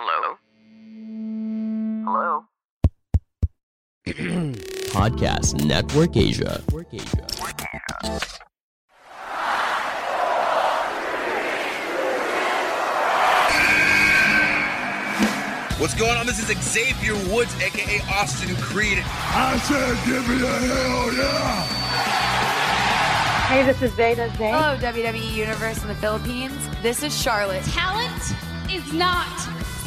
Hello? Hello? Podcast Network Asia. What's going on? This is Xavier Woods, aka Austin Creed. I said, give me a hell yeah! Hey, this is Zeta Zay. Hello, WWE Universe in the Philippines. This is Charlotte. Talent is not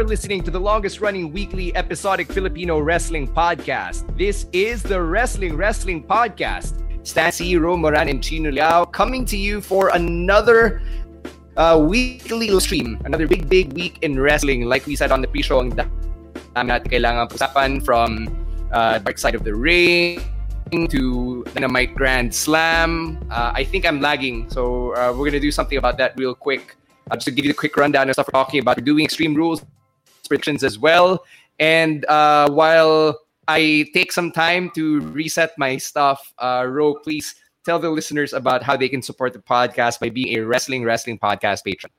Are listening to the longest running weekly episodic Filipino wrestling podcast. This is the Wrestling Wrestling Podcast. Stan Sy, Romoran, and Chino Liao coming to you for another uh, weekly stream. Another big, big week in wrestling. Like we said on the pre-show, ang dami natin kailangan usapan from uh, Dark Side of the Ring to Dynamite Grand Slam. Uh, I think I'm lagging, so uh, we're gonna do something about that real quick. Uh, just to give you the quick rundown of stuff we're talking about. We're doing Extreme Rules as well. And uh, while I take some time to reset my stuff, uh, Ro, please tell the listeners about how they can support the podcast by being a Wrestling Wrestling Podcast patron.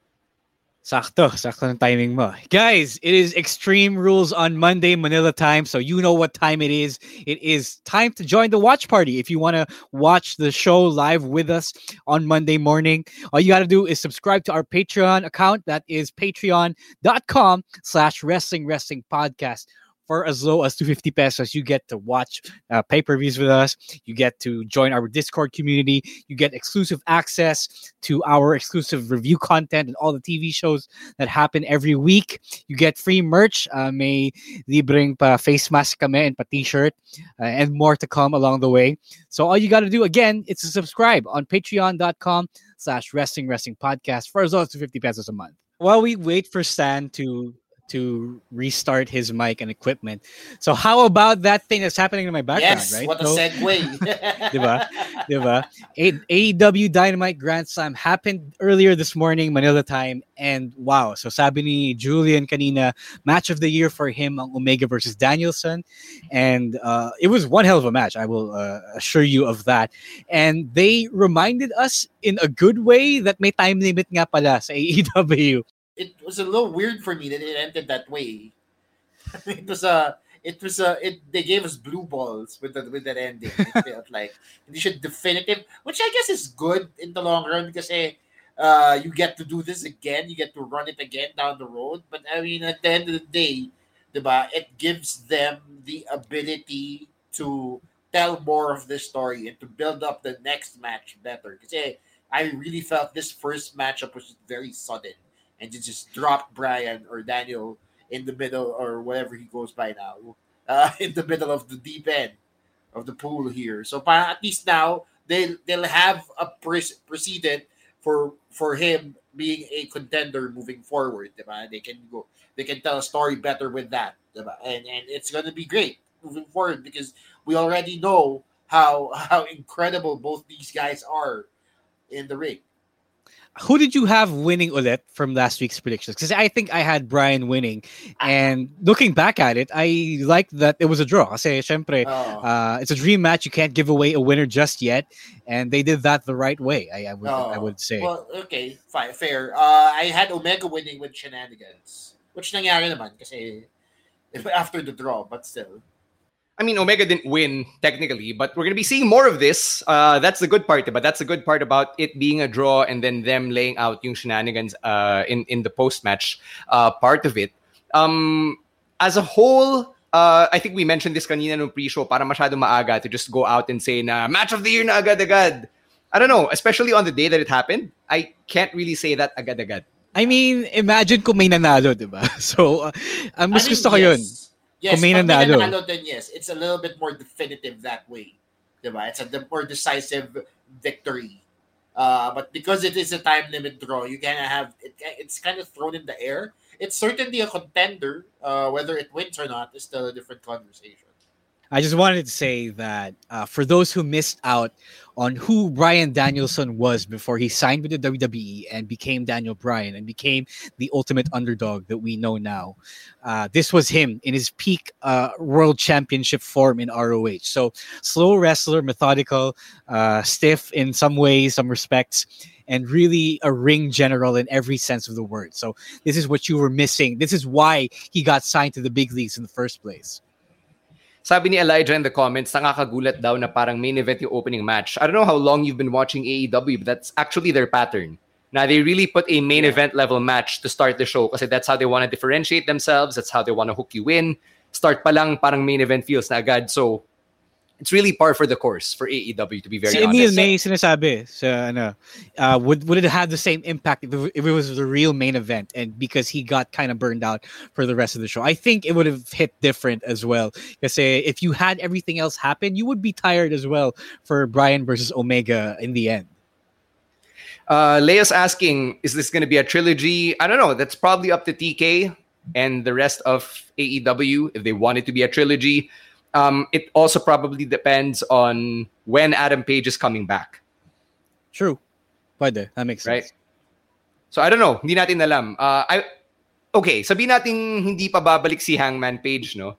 Sakto, sakto ng timing mo. Guys, it is Extreme Rules on Monday, Manila time. So you know what time it is. It is time to join the watch party. If you want to watch the show live with us on Monday morning, all you got to do is subscribe to our Patreon account. That is patreon.com slash wrestling wrestling podcast. For as low as 250 pesos, you get to watch uh, pay per views with us. You get to join our Discord community. You get exclusive access to our exclusive review content and all the TV shows that happen every week. You get free merch. Uh, may libreng pa face mask kami and pa t-shirt uh, and more to come along the way. So all you got to do again is to subscribe on patreon.com slash wrestling wrestling podcast for as low as 250 pesos a month. While we wait for Stan to to restart his mic and equipment. So how about that thing that's happening in my background, Yes, right? what a So- segue. diba? Diba? A- AEW Dynamite Grand Slam happened earlier this morning, Manila time, and wow. So sabi ni Julian kanina, match of the year for him Omega versus Danielson, and uh, it was one hell of a match. I will uh, assure you of that. And they reminded us in a good way that may time limit nga pala sa AEW. It was a little weird for me that it ended that way. it was a, it was a, it. They gave us blue balls with that with that ending. It felt like they should definitive, which I guess is good in the long run because eh, uh, you get to do this again, you get to run it again down the road. But I mean, at the end of the day, diba, it gives them the ability to tell more of this story and to build up the next match better. Because hey, I really felt this first matchup was very sudden and you just drop Bryan or Daniel in the middle or whatever he goes by now, uh, in the middle of the deep end of the pool here. So at least now they they'll have a pre- precedent for for him being a contender moving forward. Diba? They can go they can tell a story better with that. Diba? And and it's gonna be great moving forward because we already know how how incredible both these guys are in the ring. Who did you have winning ulit from last week's predictions? Because I think I had Bryan winning. And looking back at it, I like that it was a draw. Kasi syempre, uh, it's a dream match. You can't give away a winner just yet. And they did that the right way, I, I would I would say. Well, okay, fine, fair. Uh, I had Omega winning with shenanigans. Which nangyari naman kasi after the draw, but still. I mean, Omega didn't win technically, but we're gonna be seeing more of this. Uh, that's the good part, but that's the good part about it being a draw and then them laying out yung shenanigans uh, in in the post match uh, part of it. Um, as a whole, uh, I think we mentioned this kanina no pre-show para masyado maaga to just go out and say na match of the year na agad-agad. I don't know, especially on the day that it happened. I can't really say that agad-agad. I mean, imagine kung may nanalo, di ba? So, uh, mas I mean, gusto ko yun. Yes. Yes, Kung may pag nanalo. nanalo, then yes, it's a little bit more definitive that way. Diba? It's a more decisive victory. Uh, but because it is a time limit draw, you kind of have it, it's kind of thrown in the air. It's certainly a contender. Uh, whether it wins or not is still a different conversation. I just wanted to say that uh, for those who missed out on who Bryan Danielson was before he signed with the WWE and became Daniel Bryan and became the ultimate underdog that we know now, uh, this was him in his peak uh, world championship form in ROH. So slow wrestler, methodical, uh, stiff in some ways, some respects. And really a ring general in every sense of the word. So this is what you were missing. This is why he got signed to the big leagues in the first place. Sabi ni Elijah in the comments, nakakagulat daw na parang main event yung opening match. I don't know how long you've been watching AEW, but that's actually their pattern. Now they really put a main event level match to start the show kasi that's how they want to differentiate themselves. That's how they want to hook you in. Start pa lang, parang main event feels na agad. So it's really par for the course for AEW to be very si Emil honest. may sinasabi sa ano, uh, would would it have the same impact if it, if it was the real main event and because he got kind of burned out for the rest of the show? I think it would have hit different as well. Because if you had everything else happen, you would be tired as well for Bryan versus Omega in the end. Uh, Leia's asking, is this going to be a trilogy? I don't know. That's probably up to TK and the rest of AEW if they want it to be a trilogy. Um, it also probably depends on when Adam Page is coming back. True. Pwede. That makes sense. Right? So I don't know. Hindi natin alam. Uh, I, okay, sabihin natin hindi pa babalik si Hangman Page, no?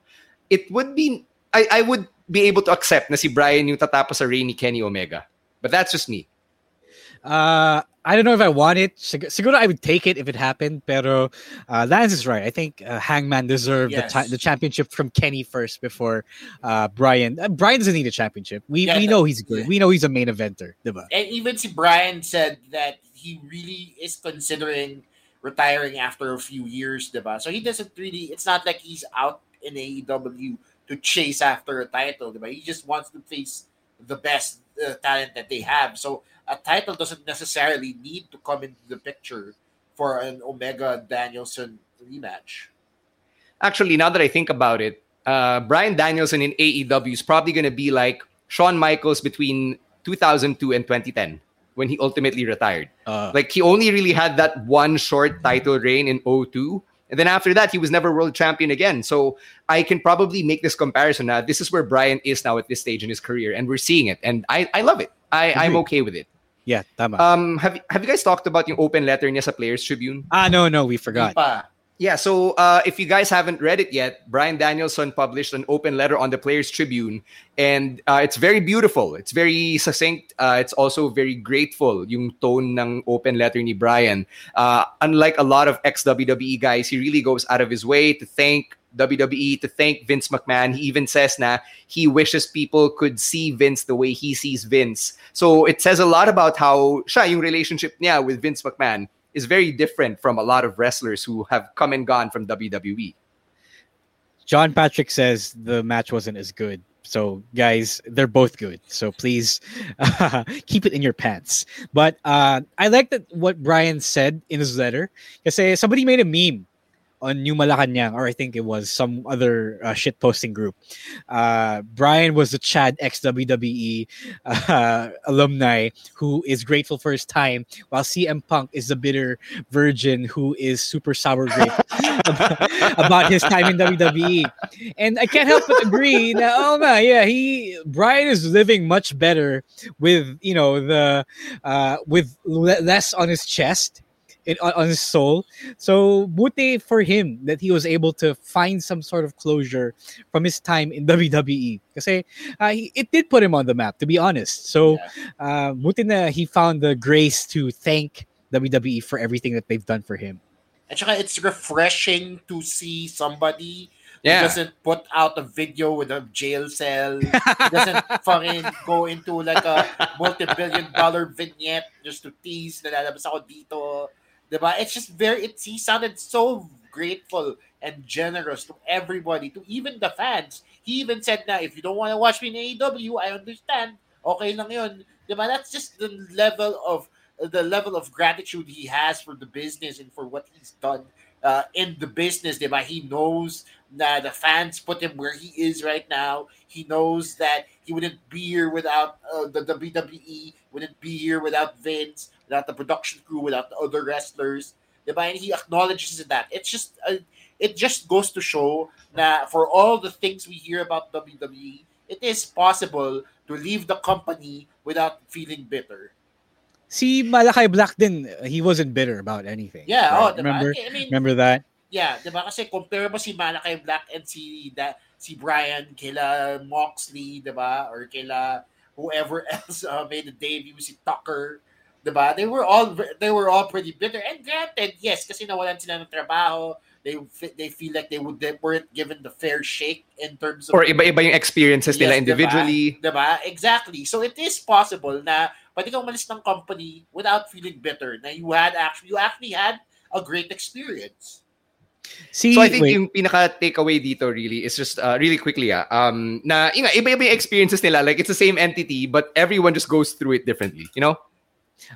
It would be, I, I would be able to accept na si Bryan yung tatapos sa ni Kenny Omega. But that's just me. Uh, I don't know if I want it. Siguro I would take it if it happened. Pero uh, Lance is right. I think uh, Hangman deserved Yes. the, ti- the championship from Kenny first before uh, Bryan. Uh, Bryan doesn't need a championship. We Yeah, we know he's good. We know he's a main eventer. Diba? And even si Bryan said that he really is considering retiring after a few years, diba? So he doesn't really, it's not like he's out in AEW to chase after a title, diba? He just wants to face the best uh, talent that they have. So a title doesn't necessarily need to come into the picture for an Omega Danielson rematch. Actually, now that I think about it, uh, Bryan Danielson in AEW is probably going to be like Shawn Michaels between 2002 and 2010 when he ultimately retired. Uh, Like he only really had that one short title reign in 02. And then after that, he was never world champion again. So I can probably make this comparison. Now, this is where Bryan is now at this stage in his career, and we're seeing it. And I, I love it. I, I'm okay with it. Yeah, tama. Um, have have you guys talked about yung open letter niya sa Players Tribune? ah, no, no, we forgot. Pa. Yeah, so uh, if you guys haven't read it yet, Bryan Danielson published an open letter on the Players Tribune, and uh, it's very beautiful. It's very succinct. Uh, it's also very grateful. Yung tone ng open letter ni Bryan. Uh, unlike a lot of ex WWE guys, he really goes out of his way to thank WWE, to thank Vince McMahon. He even says na he wishes people could see Vince the way he sees Vince. So it says a lot about how siya, relationship niya with Vince McMahon is very different from a lot of wrestlers who have come and gone from. WWE. John Patrick says the match wasn't as good. So, guys, they're both good. So please uh, keep it in your pants. But uh, I like that what Bryan said in his letter. Kasi somebody made a meme on New Malacanang, or I think it was some other uh, shit posting group. Uh, Bryan was the Chad ex WWE uh, alumni who is grateful for his time, while CM Punk is the bitter virgin who is super sour grape about his time in WWE. And I can't help but agree that oh man, yeah, he Bryan is living much better with you know the uh, with le- less on his chest. In, on, on his soul, so buti for him that he was able to find some sort of closure from his time in WWE. Kasi uh, he, it did put him on the map, to be honest. So uh, buti na he found the grace to thank WWE for everything that they've done for him. At saka it's refreshing to see somebody Yeah. He doesn't put out a video with a jail cell. he doesn't fucking go into like a multi-billion dollar vignette just to tease na lalabas ako dito. Diba? It's just very, it's, he sounded so grateful and generous to everybody, to even the fans. He even said na, if you don't want to watch me in AEW, I understand. Okay lang yun. Diba? That's just the level of the level of gratitude he has for the business and for what he's done uh, in the business. Diba? He knows that the fans put him where he is right now. He knows that he wouldn't be here without uh, the WWE, wouldn't be here without Vince, without the production crew, without the other wrestlers. Diba? And he acknowledges that. It's just uh, it just goes to show that for all the things we hear about WWE, it is possible to leave the company without feeling bitter. See, Malakai Black din, he wasn't bitter about anything. Yeah, right? oh, diba? remember, I mean, remember that? Yeah, diba? Kasi compare mo si Malakai Black and si da, si Bryan kila Moxley, diba? Or kila whoever else uh, made a debut, si Tucker, diba? They were all they were all pretty bitter. And granted, yes, kasi nawalan sila ng trabaho, they they feel like they would they weren't given the fair shake in terms of Or iba-iba yung experiences nila Yes, individually. Diba? diba? Exactly. So it is possible na pwede kang umalis ng company without feeling bitter na you had actually you actually had a great experience. See, so I think wait. yung pinaka takeaway dito really is just uh, really quickly ah, um na yun iba-iba yung experiences nila like it's the same entity but everyone just goes through it differently, you know?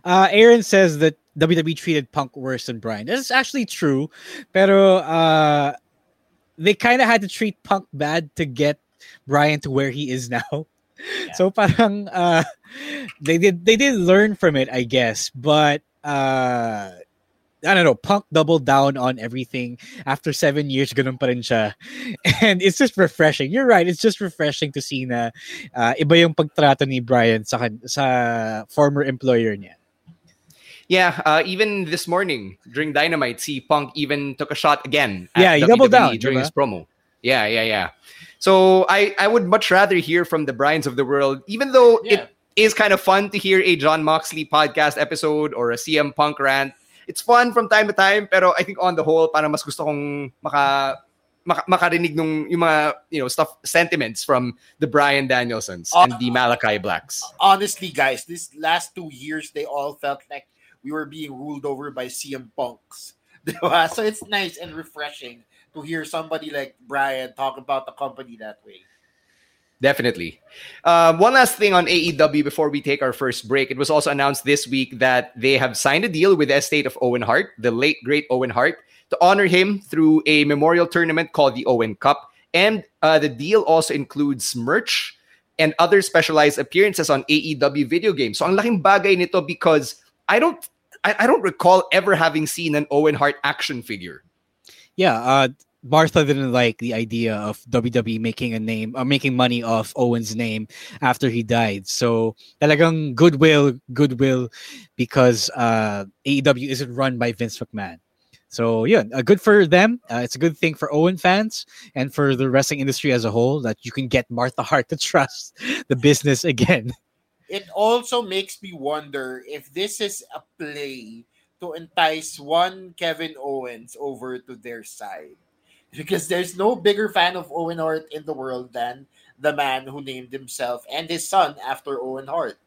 Uh, Aaron says that WWE treated Punk worse than Bryan. That's actually true. Pero uh, they kind of had to treat Punk bad to get Bryan to where he is now. So parang uh, they did they did learn from it, I guess. But uh, I don't know. Punk doubled down on everything after seven years. Ganun pa rin siya. And it's just refreshing. You're right. It's just refreshing to see na uh, iba yung pagtrato ni Bryan sa, kan- sa former employer niya. Yeah, uh, even this morning during Dynamite, see Punk even took a shot again. Yeah, he doubled down, during diba? his promo. Yeah, yeah, yeah. So I, I would much rather hear from the Bryans of the world, even though it is kind of fun to hear a John Moxley podcast episode or a CM Punk rant. It's fun from time to time, pero I think on the whole, parang mas gusto kong maka, maka makarinig nung yung mga you know stuff sentiments from the Bryan Danielsons and the uh, Malakai Blacks. Honestly, guys, these last two years they all felt like we were being ruled over by CM Punks. Diba? So it's nice and refreshing to hear somebody like Bryan talk about the company that way. Definitely. Um, one last thing on AEW before we take our first break. It was also announced this week that they have signed a deal with the estate of Owen Hart, the late great Owen Hart, to honor him through a memorial tournament called the Owen Cup. And uh, the deal also includes merch and other specialized appearances on AEW video games. So ang laking bagay nito because I don't I, I don't recall ever having seen an Owen Hart action figure. Yeah, uh, Martha didn't like the idea of WWE making a name, uh, making money off Owen's name after he died. So talagang goodwill, goodwill, because uh, AEW isn't run by Vince McMahon. So yeah, uh, good for them. Uh, it's a good thing for Owen fans and for the wrestling industry as a whole that you can get Martha Hart to trust the business again. It also makes me wonder if this is a play to entice one Kevin Owens over to their side. Because there's no bigger fan of Owen Hart in the world than the man who named himself and his son after Owen Hart.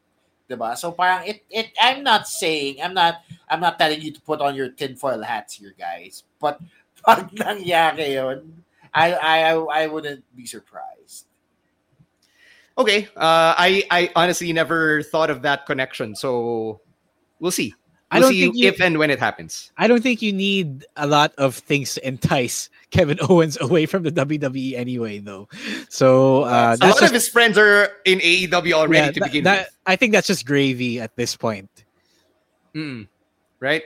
Diba? So parang it, it I'm not saying I'm not I'm not telling you to put on your tinfoil hats here guys but pag nangyari yun I I I wouldn't be surprised. Okay. Uh, I I honestly never thought of that connection. So we'll see. I don't see think you- if and when it happens. I don't think you need a lot of things to entice Kevin Owens away from the WWE anyway, though. So uh, a lot just, of his friends are in AEW already yeah, to that- begin that- I think that's just gravy at this point. Mm, right?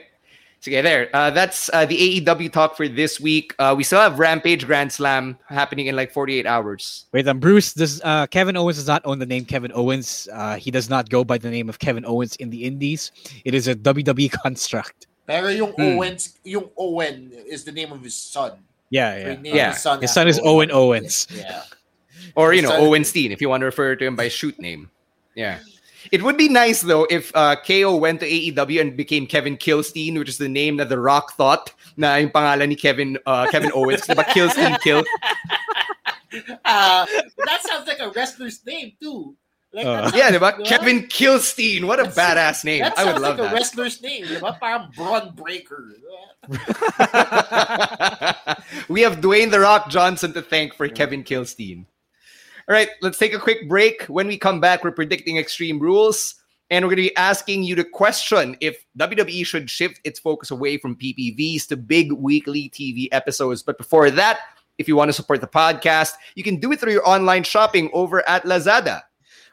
Sige, there. Uh, that's uh, the AEW talk for this week. Uh, we still have Rampage Grand Slam happening in like 48 hours. Wait, um, Bruce does uh, Kevin Owens does not own the name Kevin Owens. Uh, he does not go by the name of Kevin Owens in the Indies. It is a WWE construct. Pero yung Hmm. Owens, yung Owen is the name of his son. Yeah, yeah. he named Yeah. His son, His son is Owen Owens. Yeah. Or, you know, Son- Owenstein, if you want to refer to him by shoot name. Yeah. It would be nice, though, if uh, KO went to AEW and became Kevin Kilstein, which is the name that The Rock thought na yung pangalan ni Kevin, uh, Kevin Owens. Diba? Kilstein, Kill. uh, that sounds like a wrestler's name too. Like, Uh, yeah, sounds- diba? diba? Kevin Kilstein. What a That badass name. That I would sounds love like a that. wrestler's name, diba? Parang Bron Breakker. we have Dwayne The Rock Johnson to thank for Kevin Kilstein. All right, let's take a quick break. When we come back, we're predicting Extreme Rules, and we're going to be asking you the question if WWE should shift its focus away from PPVs to big weekly TV episodes. But before that, if you want to support the podcast, you can do it through your online shopping over at Lazada.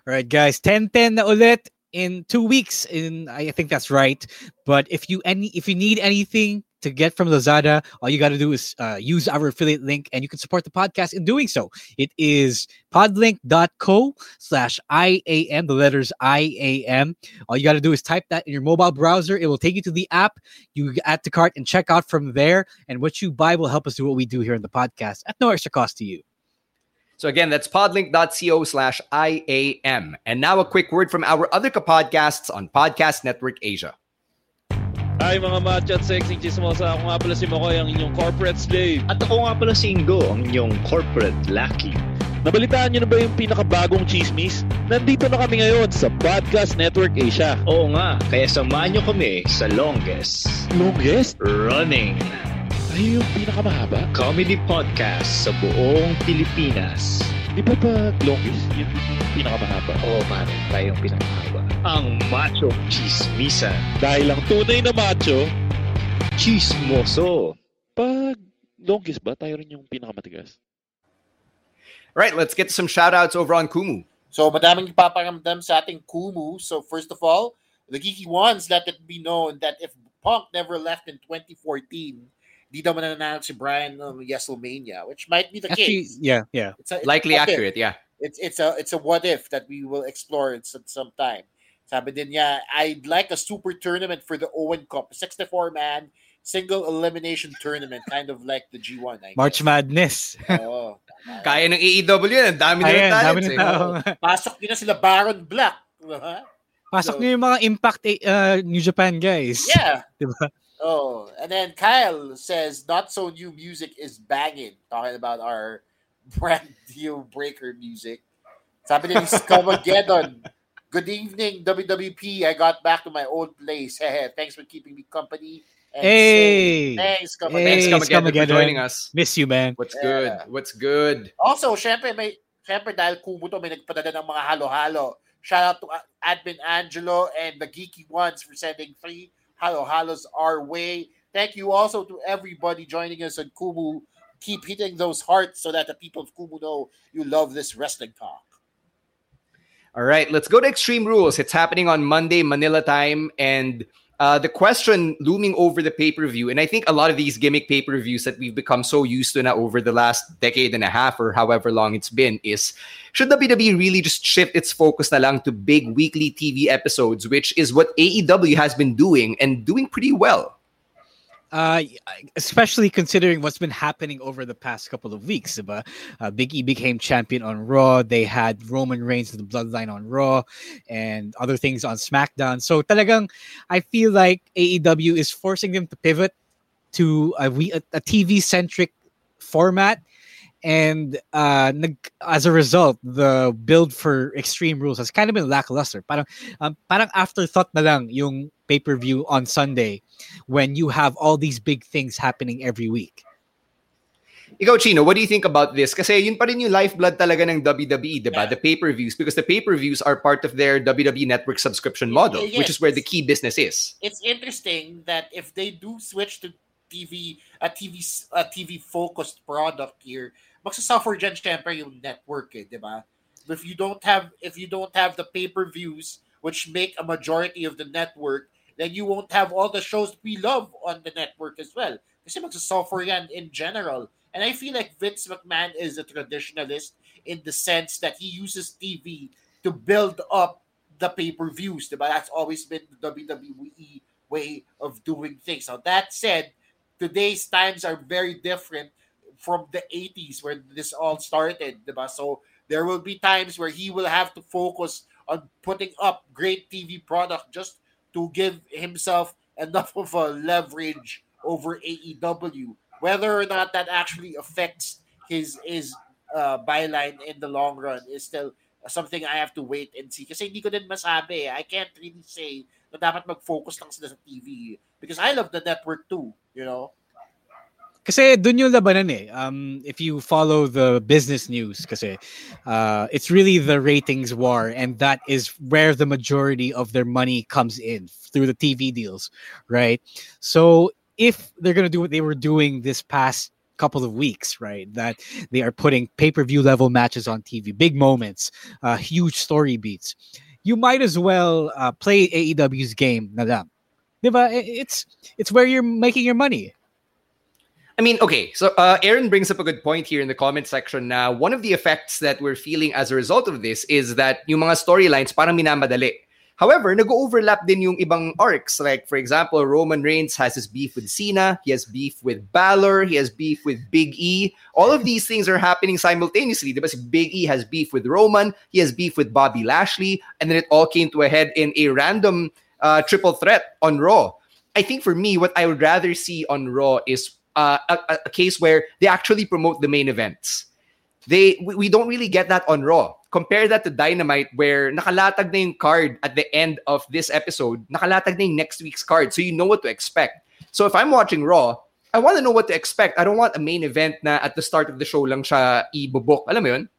All right, guys, 10-10 na ulit in two weeks. In I think that's right. But if you any if you need anything to get from Lazada, all you got to do is uh, use our affiliate link, and you can support the podcast in doing so. It is podlink.co slash IAM, the letters IAM. All you got to do is type that in your mobile browser. It will take you to the app. You add to cart and check out from there. And what you buy will help us do what we do here in the podcast at no extra cost to you. So again, that's podlink.co slash IAM. And now a quick word from our other podcasts on Podcast Network Asia. Hi mga macho at sexy chismosa. Ako nga pala si Makoy, ang inyong corporate slave. At ako nga pala si Ingo, ang inyong corporate lucky. Nabalitaan niyo na ba yung pinakabagong chismis? Nandito na kami ngayon sa Podcast Network Asia. Oo nga, kaya samahan niyo kami sa longest Longest? running Ay, yung pinakamahaba? comedy podcast sa buong Pilipinas. Di ba pag longest, yun pinakamahaba? Oo, pare, tayo yung pinakamahaba. Ang Macho Chismisan. Dahil ang tunay na macho, Chismoso. pag longest ba, tayo rin yung pinakamatigas? Right, let's get some shout outs over on Kumu. So, madaming ipaparamdam sa ating Kumu. So, first of all, the Geeky Ones let it be known that if Punk never left in 2014, di daw mananalo si Bryan ng WrestleMania, which might be the Actually, case. yeah, yeah. It's a, it's Likely a if. accurate, yeah. It's it's a it's a what if that we will explore at some, some time. Sabi din niya, I'd like a super tournament for the Owen Cup, 64 man single elimination tournament, kind of like the G1. I March. Madness. Oo. Kaya ng AEW yun. Ang dami Ayan, nila dami talents. ng eh. tao. Pasok din na sila Baron Black. Diba? Pasok So- niyo yung mga Impact uh, New Japan guys. Yeah. Diba? Oh, and then Kyle says, "Not so new music is banging." Talking about our brand deal breaker music. Sabi ni Scamageddon. Good evening, WWP. I got back to my old place. Hehe. Thanks for keeping me company. And Hey! safe. Thanks, Hey, Scamageddon. Thanks, Scamageddon, for joining us. Miss you, man. What's good? What's good? Also, syempre, may, syempre dahil kubo to, may nagpadala ng mga halo-halo. Shout out to Admin Angelo and the Geeky Ones for sending three halo-halos our way. Thank you also to everybody joining us on Kumu. Keep hitting those hearts so that the people of Kumu know you love this wrestling talk. All right, let's go to Extreme Rules. It's happening on Monday, Manila time. And uh, the question looming over the pay per view, and I think a lot of these gimmick pay per views that we've become so used to now over the last decade and a half or however long it's been is should WWE really just shift its focus na lang to big weekly TV episodes, which is what AEW has been doing and doing pretty well? Uh, especially considering what's been happening over the past couple of weeks. Diba? Uh, Big E became champion on Raw. They had Roman Reigns of the Bloodline on Raw and other things on SmackDown. So talagang, I feel like AEW is forcing them to pivot to a, a TV-centric format. And uh, nag, as a result, the build for Extreme Rules has kind of been lackluster. Parang, um, parang afterthought na lang yung pay-per-view on Sunday when you have all these big things happening every week. Ikaw, Chino, what do you think about this? Kasi yun pa rin yung lifeblood talaga ng WWE, diba? The pay-per-views. Because the pay-per-views are part of their WWE Network subscription model, Yeah, which is where the key business is. It's interesting that if they do switch to TV, a TV, s- a TV focused product here, magsasuffer dyan syempre yung network eh, di ba? If you don't have, if you don't have the pay-per-views which make a majority of the network, then you won't have all the shows we love on the network as well. Kasi magsasuffer yan in general. And I feel like Vince McMahon is a traditionalist in the sense that he uses TV to build up the pay-per-views. Diba? That's always been the WWE way of doing things. Now that said, today's times are very different from the 80s where this all started. Diba? So there will be times where he will have to focus on putting up great TV product just to give himself enough of a leverage over AEW. Whether or not that actually affects his his uh, byline in the long run is still something I have to wait and see. Kasi hindi ko din masabi. I can't really say na dapat mag-focus lang sila sa TV. Because I love the network too, you know? Kasi dun yung labanan eh. Um, if you follow the business news, kasi uh, it's really the ratings war, and that is where the majority of their money comes in through the TV deals, right? So if they're gonna do what they were doing this past couple of weeks, right? That they are putting pay-per-view level matches on TV, big moments, uh, huge story beats. You might as well uh, play AEW's game na lang. Diba? It's it's where you're making your money. I mean, okay, so uh, Aaron brings up a good point here in the comment section. Now, one of the effects that we're feeling as a result of this is that yung mga storylines parang minamadali. However, nag-overlap din yung ibang arcs. Like, for example, Roman Reigns has his beef with Cena. He has beef with Balor. He has beef with Big E. All of these things are happening simultaneously. Diba? Big E has beef with Roman. He has beef with Bobby Lashley. And then it all came to a head in a random uh, triple threat on Raw. I think for me, what I would rather see on Raw is uh, a, a, case where they actually promote the main events. They we, we, don't really get that on Raw. Compare that to Dynamite where nakalatag na yung card at the end of this episode, nakalatag na yung next week's card, so you know what to expect. So if I'm watching Raw, I want to know what to expect. I don't want a main event na at the start of the show lang siya ibubok. Alam mo yun?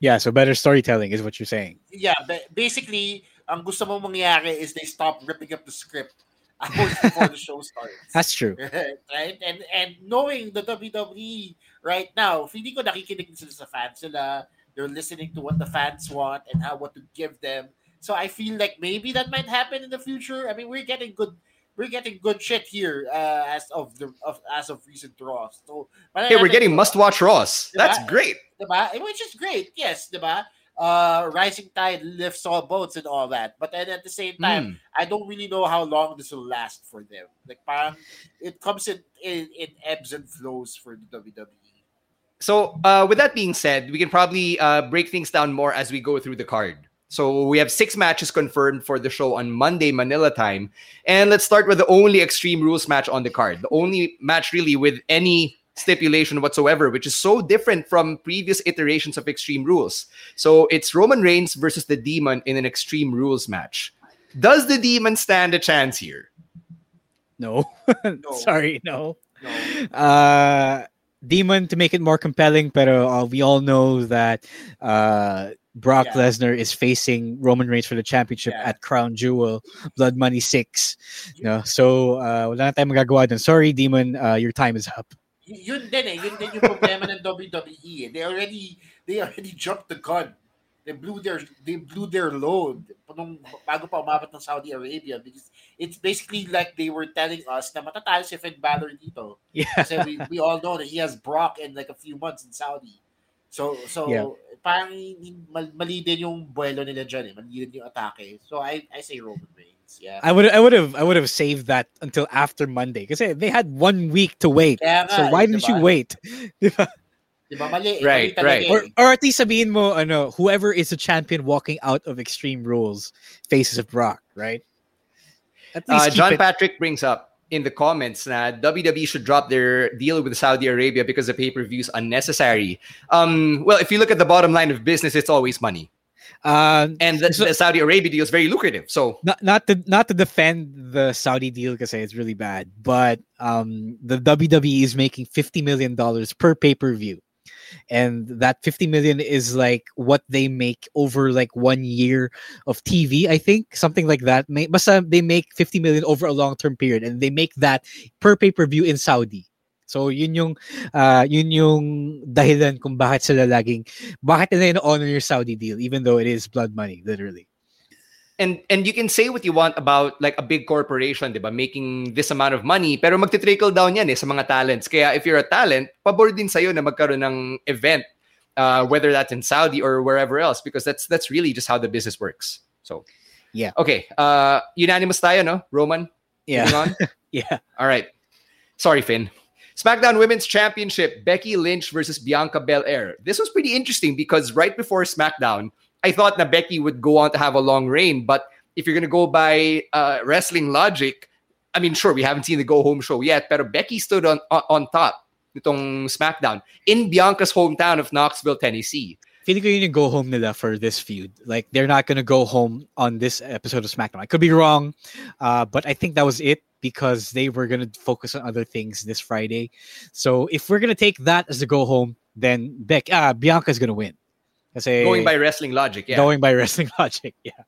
Yeah, so better storytelling is what you're saying. Yeah, basically, ang gusto mong mangyari is they stop ripping up the script hours before the show starts. That's true. right? And and knowing the WWE right now, feeling ko nakikinig sila sa fans sila. They're listening to what the fans want and how what to give them. So I feel like maybe that might happen in the future. I mean, we're getting good we're getting good shit here uh, as of the of as of recent draws. So, hey, we're getting must-watch Raws. That's great. Diba? Which is great. Yes, diba? Uh, rising tide lifts all boats and all that. But then at the same time, mm. I don't really know how long this will last for them. Like, parang, it comes in, in, in ebbs and flows for the WWE. So, uh, with that being said, we can probably uh, break things down more as we go through the card. So, we have six matches confirmed for the show on Monday, Manila time. And let's start with the only Extreme Rules match on the card. The only match, really, with any stipulation whatsoever, which is so different from previous iterations of Extreme Rules. So it's Roman Reigns versus the Demon in an Extreme Rules match. Does the Demon stand a chance here? No. no. Sorry, no. no. Uh, Demon to make it more compelling, but uh, we all know that uh, Brock yeah. Lesnar is facing Roman Reigns for the championship yeah. at Crown Jewel, Blood Money 6. You know, so uh, wala na tayong magagawa dun. Sorry, Demon, uh, your time is up yun din eh, yun din yung problema ng WWE. Eh. They already they already jumped the gun. They blew their they blew their load nung bago pa umabot ng Saudi Arabia because it's basically like they were telling us na matatalo si Finn Balor dito. Yeah. Kasi we, we all know that he has Brock in like a few months in Saudi. So so yeah. parang mali din yung buwelo nila dyan eh. Mali din yung atake. So I I say Roman Reigns. Yeah. I would I would have I would have saved that until after Monday because they had one week to wait. Yeah, so why didn't you wait? right, right. Or, or at least sabihin mo, ano, whoever is the champion walking out of Extreme Rules faces of Brock, right? Uh, John it... Patrick brings up in the comments that WWE should drop their deal with Saudi Arabia because the pay-per-view is unnecessary. Um, well, if you look at the bottom line of business, it's always money. Uh, and the, so, the, Saudi Arabia deal is very lucrative. So not not to not to defend the Saudi deal because it's really bad, but um, the WWE is making fifty million dollars per pay per view, and that fifty million is like what they make over like one year of TV. I think something like that. But they make fifty million over a long term period, and they make that per pay per view in Saudi. So yun yung uh, yun yung dahilan kung bakit sila laging bakit nila honor your Saudi deal even though it is blood money literally. And and you can say what you want about like a big corporation, 'di ba, making this amount of money, pero magti-trickle down 'yan eh sa mga talents. Kaya if you're a talent, pabor din sa na magkaroon ng event uh, whether that's in Saudi or wherever else because that's that's really just how the business works. So, yeah. Okay, uh unanimous tayo, no? Roman? Yeah. yeah. All right. Sorry, Finn. SmackDown Women's Championship, Becky Lynch versus Bianca Belair. This was pretty interesting because right before SmackDown, I thought that Becky would go on to have a long reign. But if you're going to go by uh, wrestling logic, I mean, sure, we haven't seen the go home show yet, but Becky stood on, on, on top. nitong SmackDown in Bianca's hometown of Knoxville, Tennessee. feeling ko yun yung go home nila for this feud. Like they're not gonna go home on this episode of SmackDown. I could be wrong, uh, but I think that was it because they were gonna focus on other things this Friday. So if we're gonna take that as the go home, then Beck, uh, Bianca's gonna win. Kasi Going by wrestling logic, yeah. going by wrestling logic, yeah.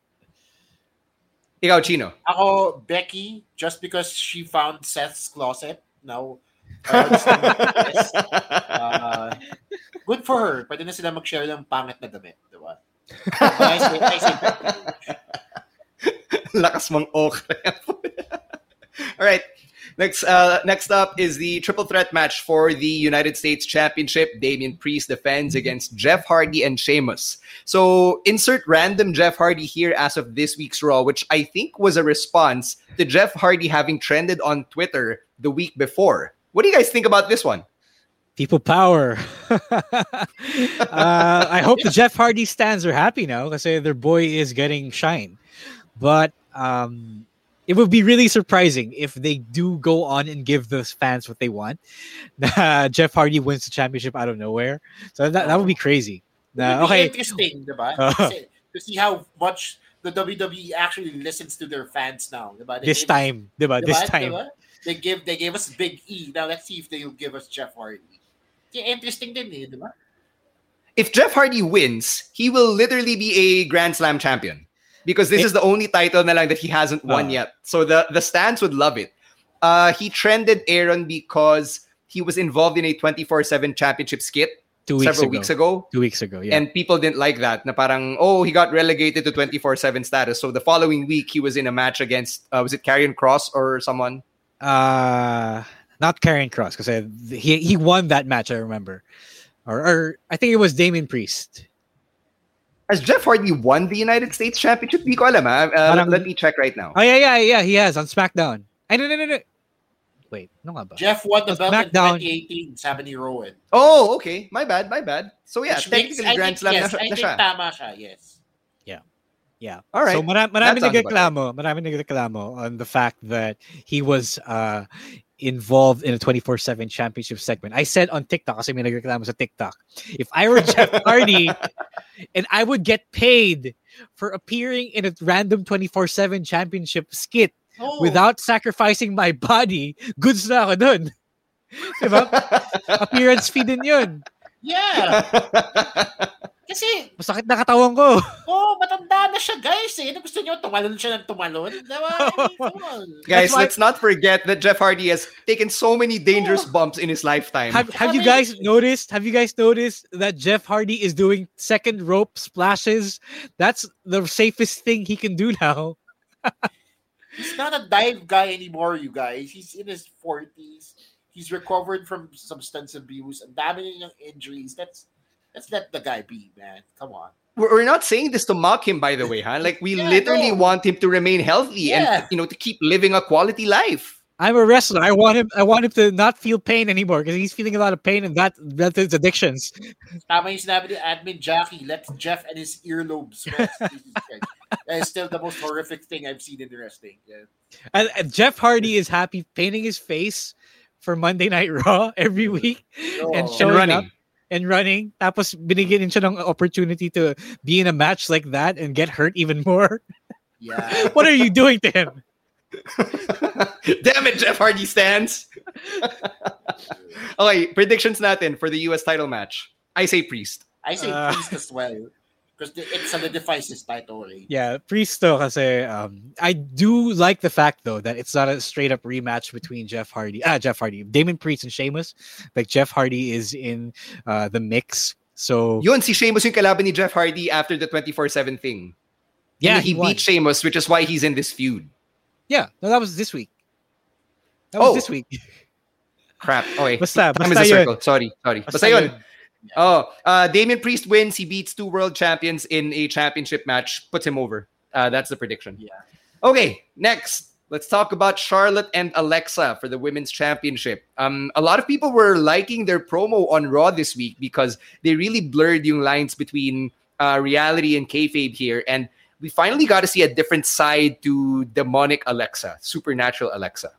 Ikaw, Chino. Ako, Becky, just because she found Seth's closet. Now, uh, good for her. Pwede na sila mag-share ng pangit na damit. Diba? I say, I say Lakas mong okra. All right. Next, uh, next up is the triple threat match for the United States Championship. Damian Priest defends against Jeff Hardy and Sheamus. So insert random Jeff Hardy here as of this week's Raw, which I think was a response to Jeff Hardy having trended on Twitter the week before. What do you guys think about this one? People power. uh, I hope the Jeff Hardy stands are happy now because their boy is getting shine. But um, it would be really surprising if they do go on and give the fans what they want. Jeff Hardy wins the championship out of nowhere. So that, that would be crazy. It Uh, would be okay. interesting, diba? Uh. To see how much the WWE actually listens to their fans now. Diba? They This give- time, diba? This time. Diba? They give they gave us Big E. Now let's see if they'll give us Jeff Hardy. Yeah, interesting din eh, diba? If Jeff Hardy wins, he will literally be a Grand Slam champion because this It- is the only title na lang that he hasn't won Uh. yet. So the the stands would love it. Uh, he trended Aaron because he was involved in a 24/7 championship skit Two weeks several ago. weeks ago. Two weeks ago, yeah. And people didn't like that. Na parang, oh, he got relegated to 24-7 status. So the following week, he was in a match against, uh, was it Karrion Kross or someone? uh not Karen Cross because he he won that match. I remember, or, or I think it was Damian Priest. Has Jeff Hardy won the United States Championship? Di ko alam, ah. Uh, Parang- let me check right now. Oh yeah, yeah, yeah. He has on SmackDown. I no no no no. Wait, no nga ba? Jeff won the On belt SmackDown. in 2018, sabi ni Rowan. Oh, okay. My bad, my bad. So yeah, Which makes- technically I Grand think, Slam yes, na, I na think siya. tama siya, yes. Yeah. All right. So mara- marami That sounds about nagreklamo, marami nagreklamo on the fact that he was uh involved in a 24/7 championship segment. I said on TikTok kasi may nagreklamo sa TikTok. If I were Jeff Hardy and I would get paid for appearing in a random 24/7 championship skit Oh. without sacrificing my body, goods na ako dun. Diba? Appearance fee din yun. Yeah. Kasi, Masakit na katawan ko. oh, matanda na siya, guys. Eh. Ano gusto niyo? Tumalon siya ng tumalon? Diba? I mean, come on. Guys, why- let's not forget that Jeff Hardy has taken so many dangerous bumps in his lifetime. Have Have you guys noticed? Have you guys noticed that Jeff Hardy is doing second rope splashes? That's the safest thing he can do now. He's not a dive guy anymore, you guys. He's in his 40s. He's recovered from substance abuse. Ang dami niyang injuries. That's let's let the guy be, man. Come on. We're we're not saying this to mock him, by the way, huh? Like we Yeah, literally no. want him to remain healthy Yeah. and you know to keep living a quality life. I'm a wrestler. I want him. I want him to not feel pain anymore because he's feeling a lot of pain, and that that's his addictions. Tama yung sinabi ni admin Jackie. Let Jeff and his earlobes rest. That is still the most horrific thing I've seen in wrestling. Yeah. And, and Jeff Hardy is happy painting his face for Monday Night Raw every week oh. and Oh. showing And running. up and running. Tapos binigyan din siya ng opportunity to be in a match like that and get hurt even more. Yeah. what are you doing to him? Damn it, Jeff Hardy stands. okay, predictions natin for the US title match. I say Priest. I say Uh, Priest as well. Because it solidifies his title reign. Yeah, Priest though, kasi um, I do like the fact though that it's not a straight up rematch between Jeff Hardy, ah, Jeff Hardy, Damian Priest and Sheamus. Like Jeff Hardy is in uh, the mix, so Yun, si Sheamus yung kalaban ni Jeff Hardy after the 24-7 thing. yeah, he, he, won. beat Sheamus, which is why he's in this feud. Yeah, no, that was this week. That was Oh. this week. Crap. Okay. Basta, Time basta is a yun. circle. Sorry, sorry. Basta, Basta yun. yun. Oh, uh, Damian Priest wins. He beats two world champions in a championship match. Puts him over. Uh, that's the prediction. Yeah. Okay, next. Let's talk about Charlotte and Alexa for the women's championship. Um, a lot of people were liking their promo on Raw this week because they really blurred yung lines between uh, reality and kayfabe here, and we finally got to see a different side to demonic Alexa, supernatural Alexa.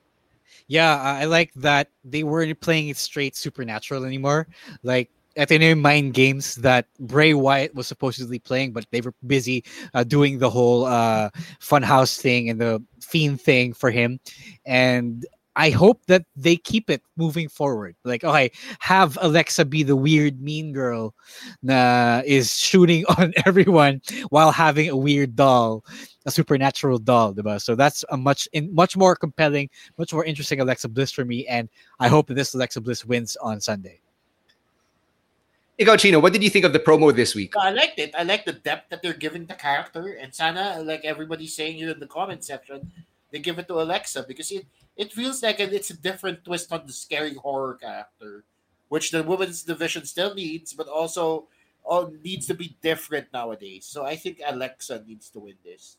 Yeah, I I like that they weren't playing it straight supernatural anymore. Like at any mind games that Bray Wyatt was supposedly playing, but they were busy uh, doing the whole uh, funhouse thing and the fiend thing for him. And I hope that they keep it moving forward. Like, okay, have Alexa be the weird mean girl na is shooting on everyone while having a weird doll, a supernatural doll, diba? So that's a much in, much more compelling, much more interesting Alexa Bliss for me, and I hope that this Alexa Bliss wins on Sunday. Ikaw, Chino, what did you think of the promo this week? I liked it. I like the depth that they're giving the character, and sana, like everybody's saying here in the comment section, they give it to Alexa because it it feels like it's a different twist on the scary horror character, which the women's division still needs, but also all needs to be different nowadays. So I think Alexa needs to win this.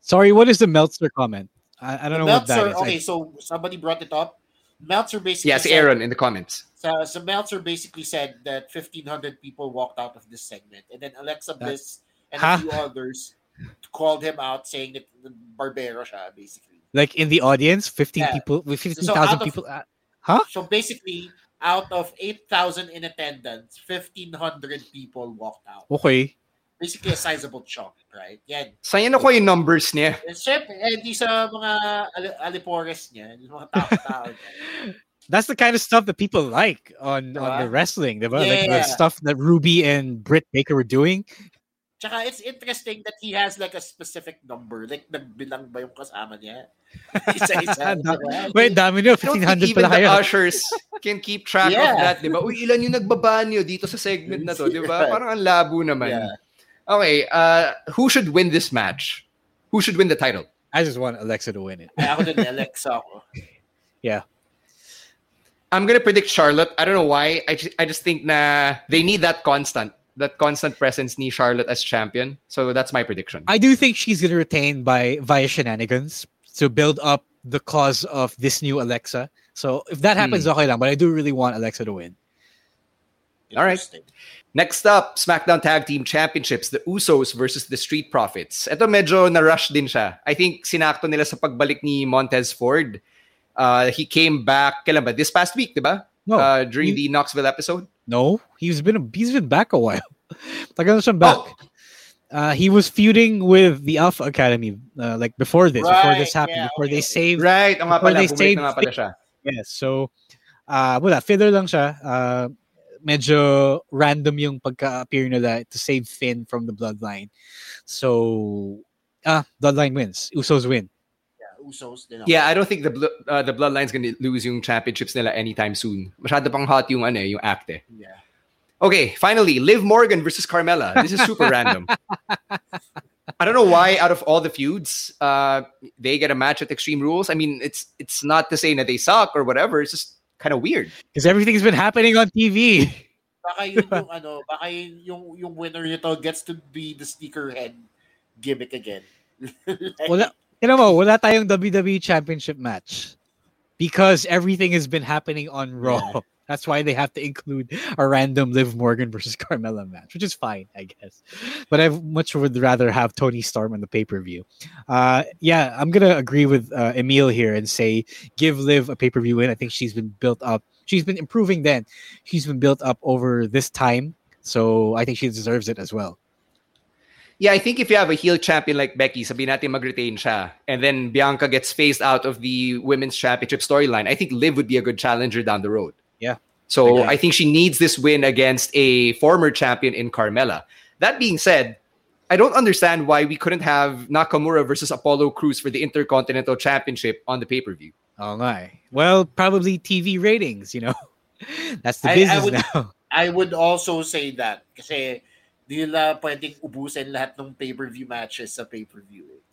Sorry, what is the Meltzer comment? I, I don't know Meltzer, what that is. okay, I- so somebody brought it up. Meltzer basically Yes, said- Aaron in the comments. So, so Meltzer basically said that 1,500 people walked out of this segment, and then Alexa Bliss and Huh? a few others called him out, saying that the Barbero siya, basically. like in the audience, 15 Yeah. people, with So 15,000 people. uh, huh? So basically, out of 8,000 in attendance, 1,500 people walked out. Okay. Basically a sizable chunk, right? Yan. Saan yan ako yung numbers niya? And syempre, eh, di sa mga ali- alipores niya, yung mga tao-tao. That's the kind of stuff that people like on, on the wrestling, diba? Like Yeah. the stuff that Ruby and Britt Baker were doing. Tsaka it's interesting that he has like a specific number. Like, nagbilang ba yung kasama niya? Isa-isa. Da- diba? Wait, dami nyo. I 1,500 even pala kayo. the ushers can keep track of Yeah. that, di ba? Uy, ilan yung nagbabanyo dito sa segment na to, di ba? Yeah. Parang ang labo naman. Yeah. Okay, uh, who should win this match? Who should win the title? I just want Alexa to win it. Ay, ako din, Alexa ako. Yeah. I'm gonna predict Charlotte. I don't know why. I just, I just think na they need that constant, that constant presence Need Charlotte as champion. So that's my prediction. I do think she's going to retain by via shenanigans to build up the cause of this new Alexa. So if that happens, Hmm. okay lang. But I do really want Alexa to win. All right. Next up, SmackDown Tag Team Championships, the Usos versus the Street Profits. Ito medyo na-rush din siya. I think sinakto nila sa pagbalik ni Montez Ford. Uh, he came back, kailan ba? This past week, di ba? No. Uh, during the Knoxville episode. No, he's been he's been back a while. Tagal na back. Oh. Uh, he was feuding with the Alpha Academy uh, like before this, before this happened, yeah, before okay, they saved Right, before pala, they saved na nga pala siya. Yes, so uh wala, filler lang siya. Medyo random yung pagka-appear nila to save Finn from the bloodline. So ah, bloodline wins. Usos win. Yeah, Usos din ako. Yeah, I don't think the blo- uh, the Bloodline's gonna lose yung championships nila anytime soon. Masyado pang hot yung ano, eh, yung act eh. Yeah. Okay, finally, Liv Morgan versus Carmella. This is super random. I don't know why out of all the feuds, uh, they get a match at Extreme Rules. I mean, it's it's not to say that they suck or whatever. It's just kind of weird. Because everything's been happening on TV. Baka yun yung ano, baka yun yung, yung winner nito gets to be the sneakerhead gimmick again. Like, Wala, you know, wala tayong WWE Championship match because everything has been happening on Raw. That's why they have to include a random Liv Morgan versus Carmella match, which is fine, I guess. But I much would rather have Toni Storm on the pay per view. Uh, yeah, I'm gonna agree with uh, Emil here and say give Liv a pay per view win. I think she's been built up. She's been improving. Then she's been built up over this time, so I think she deserves it as well. Yeah, I think if you have a heel champion like Becky, sabihin natin mag-retain siya, and then Bianca gets phased out of the women's championship storyline, I think Liv would be a good challenger down the road. Yeah. So Agree. I think she needs this win against a former champion in Carmella. That being said, I don't understand why we couldn't have Nakamura versus Apollo Crews for the Intercontinental Championship on the pay-per-view. Oh my. Well, probably TV ratings, you know. That's the I- I business would- now. I would also say that kasi di nila pwedeng ubusin lahat ng pay-per-view matches sa pay-per-view. Eh.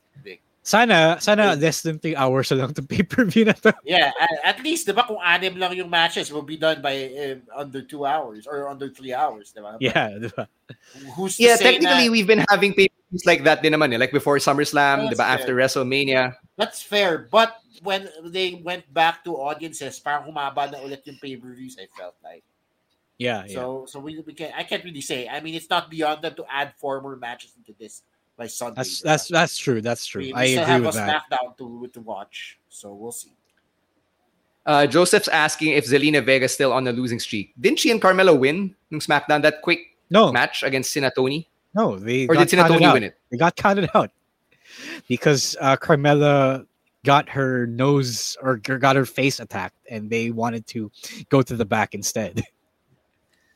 Eh. Vic. Sana, sana less than three hours na lang to pay-per-view na to. Yeah, at least, di ba, kung anim lang yung matches will be done by uh, under two hours or under three hours, di ba? Yeah, di ba? Who's Yeah, technically na- we've been having pay-per-views like that din naman eh. Like before SummerSlam, That's diba, fair. after WrestleMania. That's fair, but when they went back to audiences, parang humaba na ulit yung pay-per-views, I felt like. Yeah, yeah. So, so we, we can I can't really say. I mean, it's not beyond them to add four more matches into this by Sunday. That's that's that's true. That's true. We, we I still agree have with a that. SmackDown to to watch, so we'll see. Uh, Joseph's asking if Zelina Vega is still on a losing streak. Didn't she and Carmella win nung SmackDown that quick no. match against Sinatoni? No, they or did Sinatoni win it? They got counted out because uh, Carmella got her nose or got her face attacked, and they wanted to go to the back instead.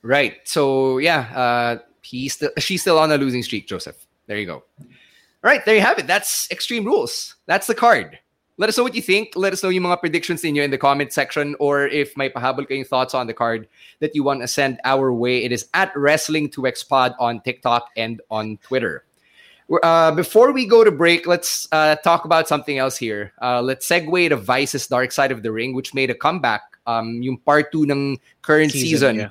Right. So yeah, uh, he's still she's still on a losing streak, Joseph. There you go. All right, there you have it. That's Extreme Rules. That's the card. Let us know what you think. Let us know yung mga predictions ninyo in the comment section or if may pahabol kayong thoughts on the card that you want to send our way. It is at Wrestling2Xpod on TikTok and on Twitter. Uh, before we go to break, let's uh, talk about something else here. Uh, let's segue to Vice's Dark Side of the Ring, which made a comeback. Um, yung part 2 ng current season, season yeah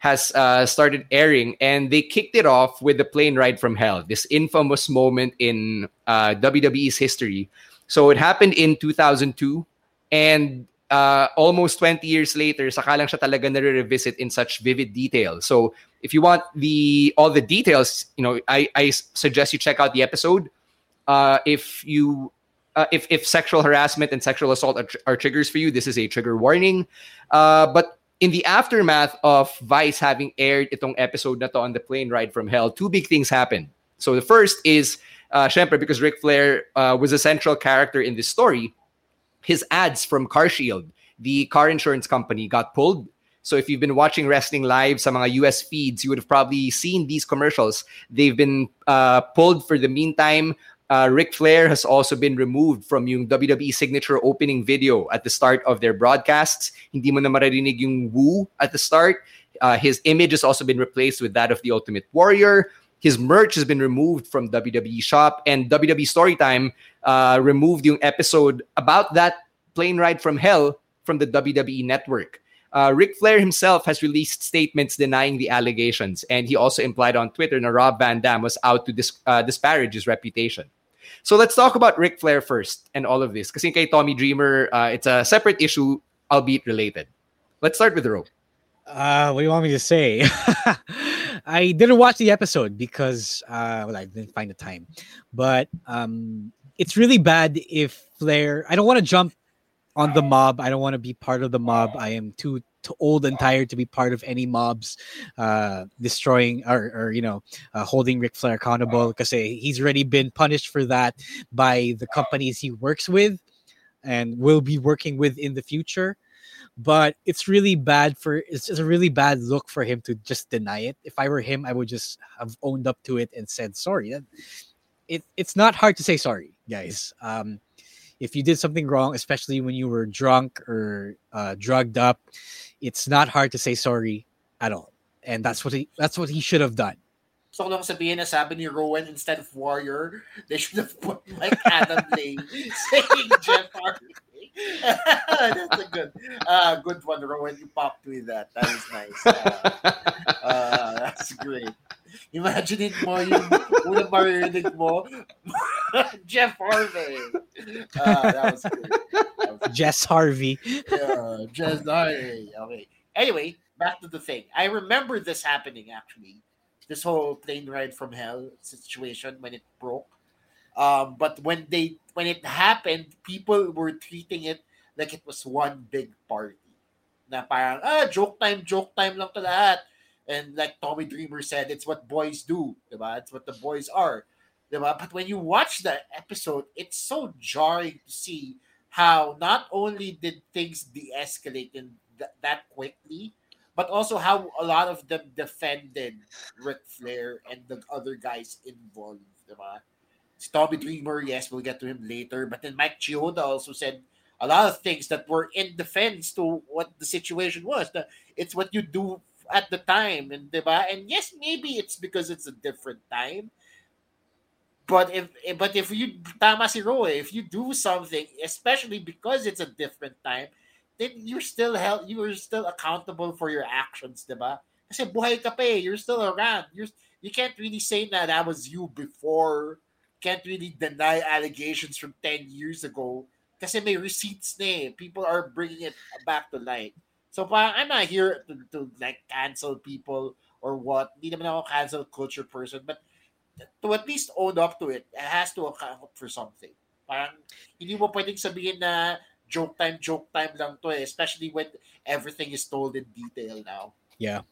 has uh, started airing, and they kicked it off with the plane ride from hell, this infamous moment in uh, WWE's history. So it happened in 2002, and uh, almost 20 years later, saka lang siya talaga nare-revisit in such vivid detail. So if you want the all the details, you know, I, I suggest you check out the episode. Uh, if you uh, if if sexual harassment and sexual assault are, are, triggers for you, this is a trigger warning. Uh, but in the aftermath of Vice having aired itong episode na to on the plane ride from hell, two big things happened. So the first is, uh, syempre, because Ric Flair uh, was a central character in this story, his ads from CarShield, the car insurance company, got pulled. So if you've been watching wrestling live, some mga US feeds, you would have probably seen these commercials. They've been uh, pulled for the meantime. Uh, Ric Flair has also been removed from yung WWE signature opening video at the start of their broadcasts. Hindi mo na maririnig yung woo at the start. Uh, his image has also been replaced with that of the Ultimate Warrior. His merch has been removed from WWE Shop, and WWE Storytime uh, removed yung episode about that plane ride from hell from the WWE Network. Uh, Ric Flair himself has released statements denying the allegations, and he also implied on Twitter that Rob Van Dam was out to dis- uh, disparage his reputation. So let's talk about Ric Flair first and all of this. Kasi kay Tommy Dreamer, uh, it's a separate issue, albeit related. Let's start with the rope. Uh, what do you want me to say? I didn't watch the episode because uh, well, I didn't find the time. But um, it's really bad if Flair. I don't want to jump on the mob. I don't want to be part of the mob. I am too too old and tired to be part of any mobs uh, destroying or, or you know uh, holding Ric Flair accountable because he's already been punished for that by the companies he works with and will be working with in the future. But it's really bad for it's just a really bad look for him to just deny it. If I were him, I would just have owned up to it and said sorry. It it's not hard to say sorry, guys. Um, if you did something wrong, especially when you were drunk or uh, drugged up, it's not hard to say sorry at all. And that's what he that's what he should have done. So lang sabihin na sabi ni Rowan instead of Warrior, they should have put like Adam Lane saying Jeff Hardy. that's a good uh good one, Rowan. You popped with that. That is nice. Uh, uh, that's great. Imagine it mo yung unang maririnig mo, Jeff Harvey. Uh, that was good. That was Jess Harvey. yeah, Jess Harvey. Okay. Anyway, back to the thing. I remember this happening actually. This whole plane ride from hell situation when it broke. Um, but when they when it happened, people were treating it like it was one big party. Na parang, ah, joke time, joke time lang to lahat and like Tommy Dreamer said, it's what boys do, diba? It's what the boys are. Diba? But when you watch that episode, it's so jarring to see how not only did things de-escalate in th- that quickly, but also how a lot of them defended Ric Flair and the other guys involved. Diba? Tommy Dreamer, yes, we'll get to him later. But then Mike Chioda also said a lot of things that were in defense to what the situation was. It's what you do at the time, and diba? And yes, maybe it's because it's a different time. But if but if you tama si Ro, if you do something, especially because it's a different time, then you're still held, you're still accountable for your actions, diba? Kasi buhay ka pa eh, you're still around. You're you can't really say that that was you before. Can't really deny allegations from 10 years ago. Kasi may receipts na eh. People are bringing it back to light. So I'm not here to, to like cancel people or what. Hindi naman ako cancel culture person, but to at least own up to it, it has to account for something. Parang hindi mo pwedeng sabihin na joke time, joke time lang to eh, especially when everything is told in detail now. Yeah.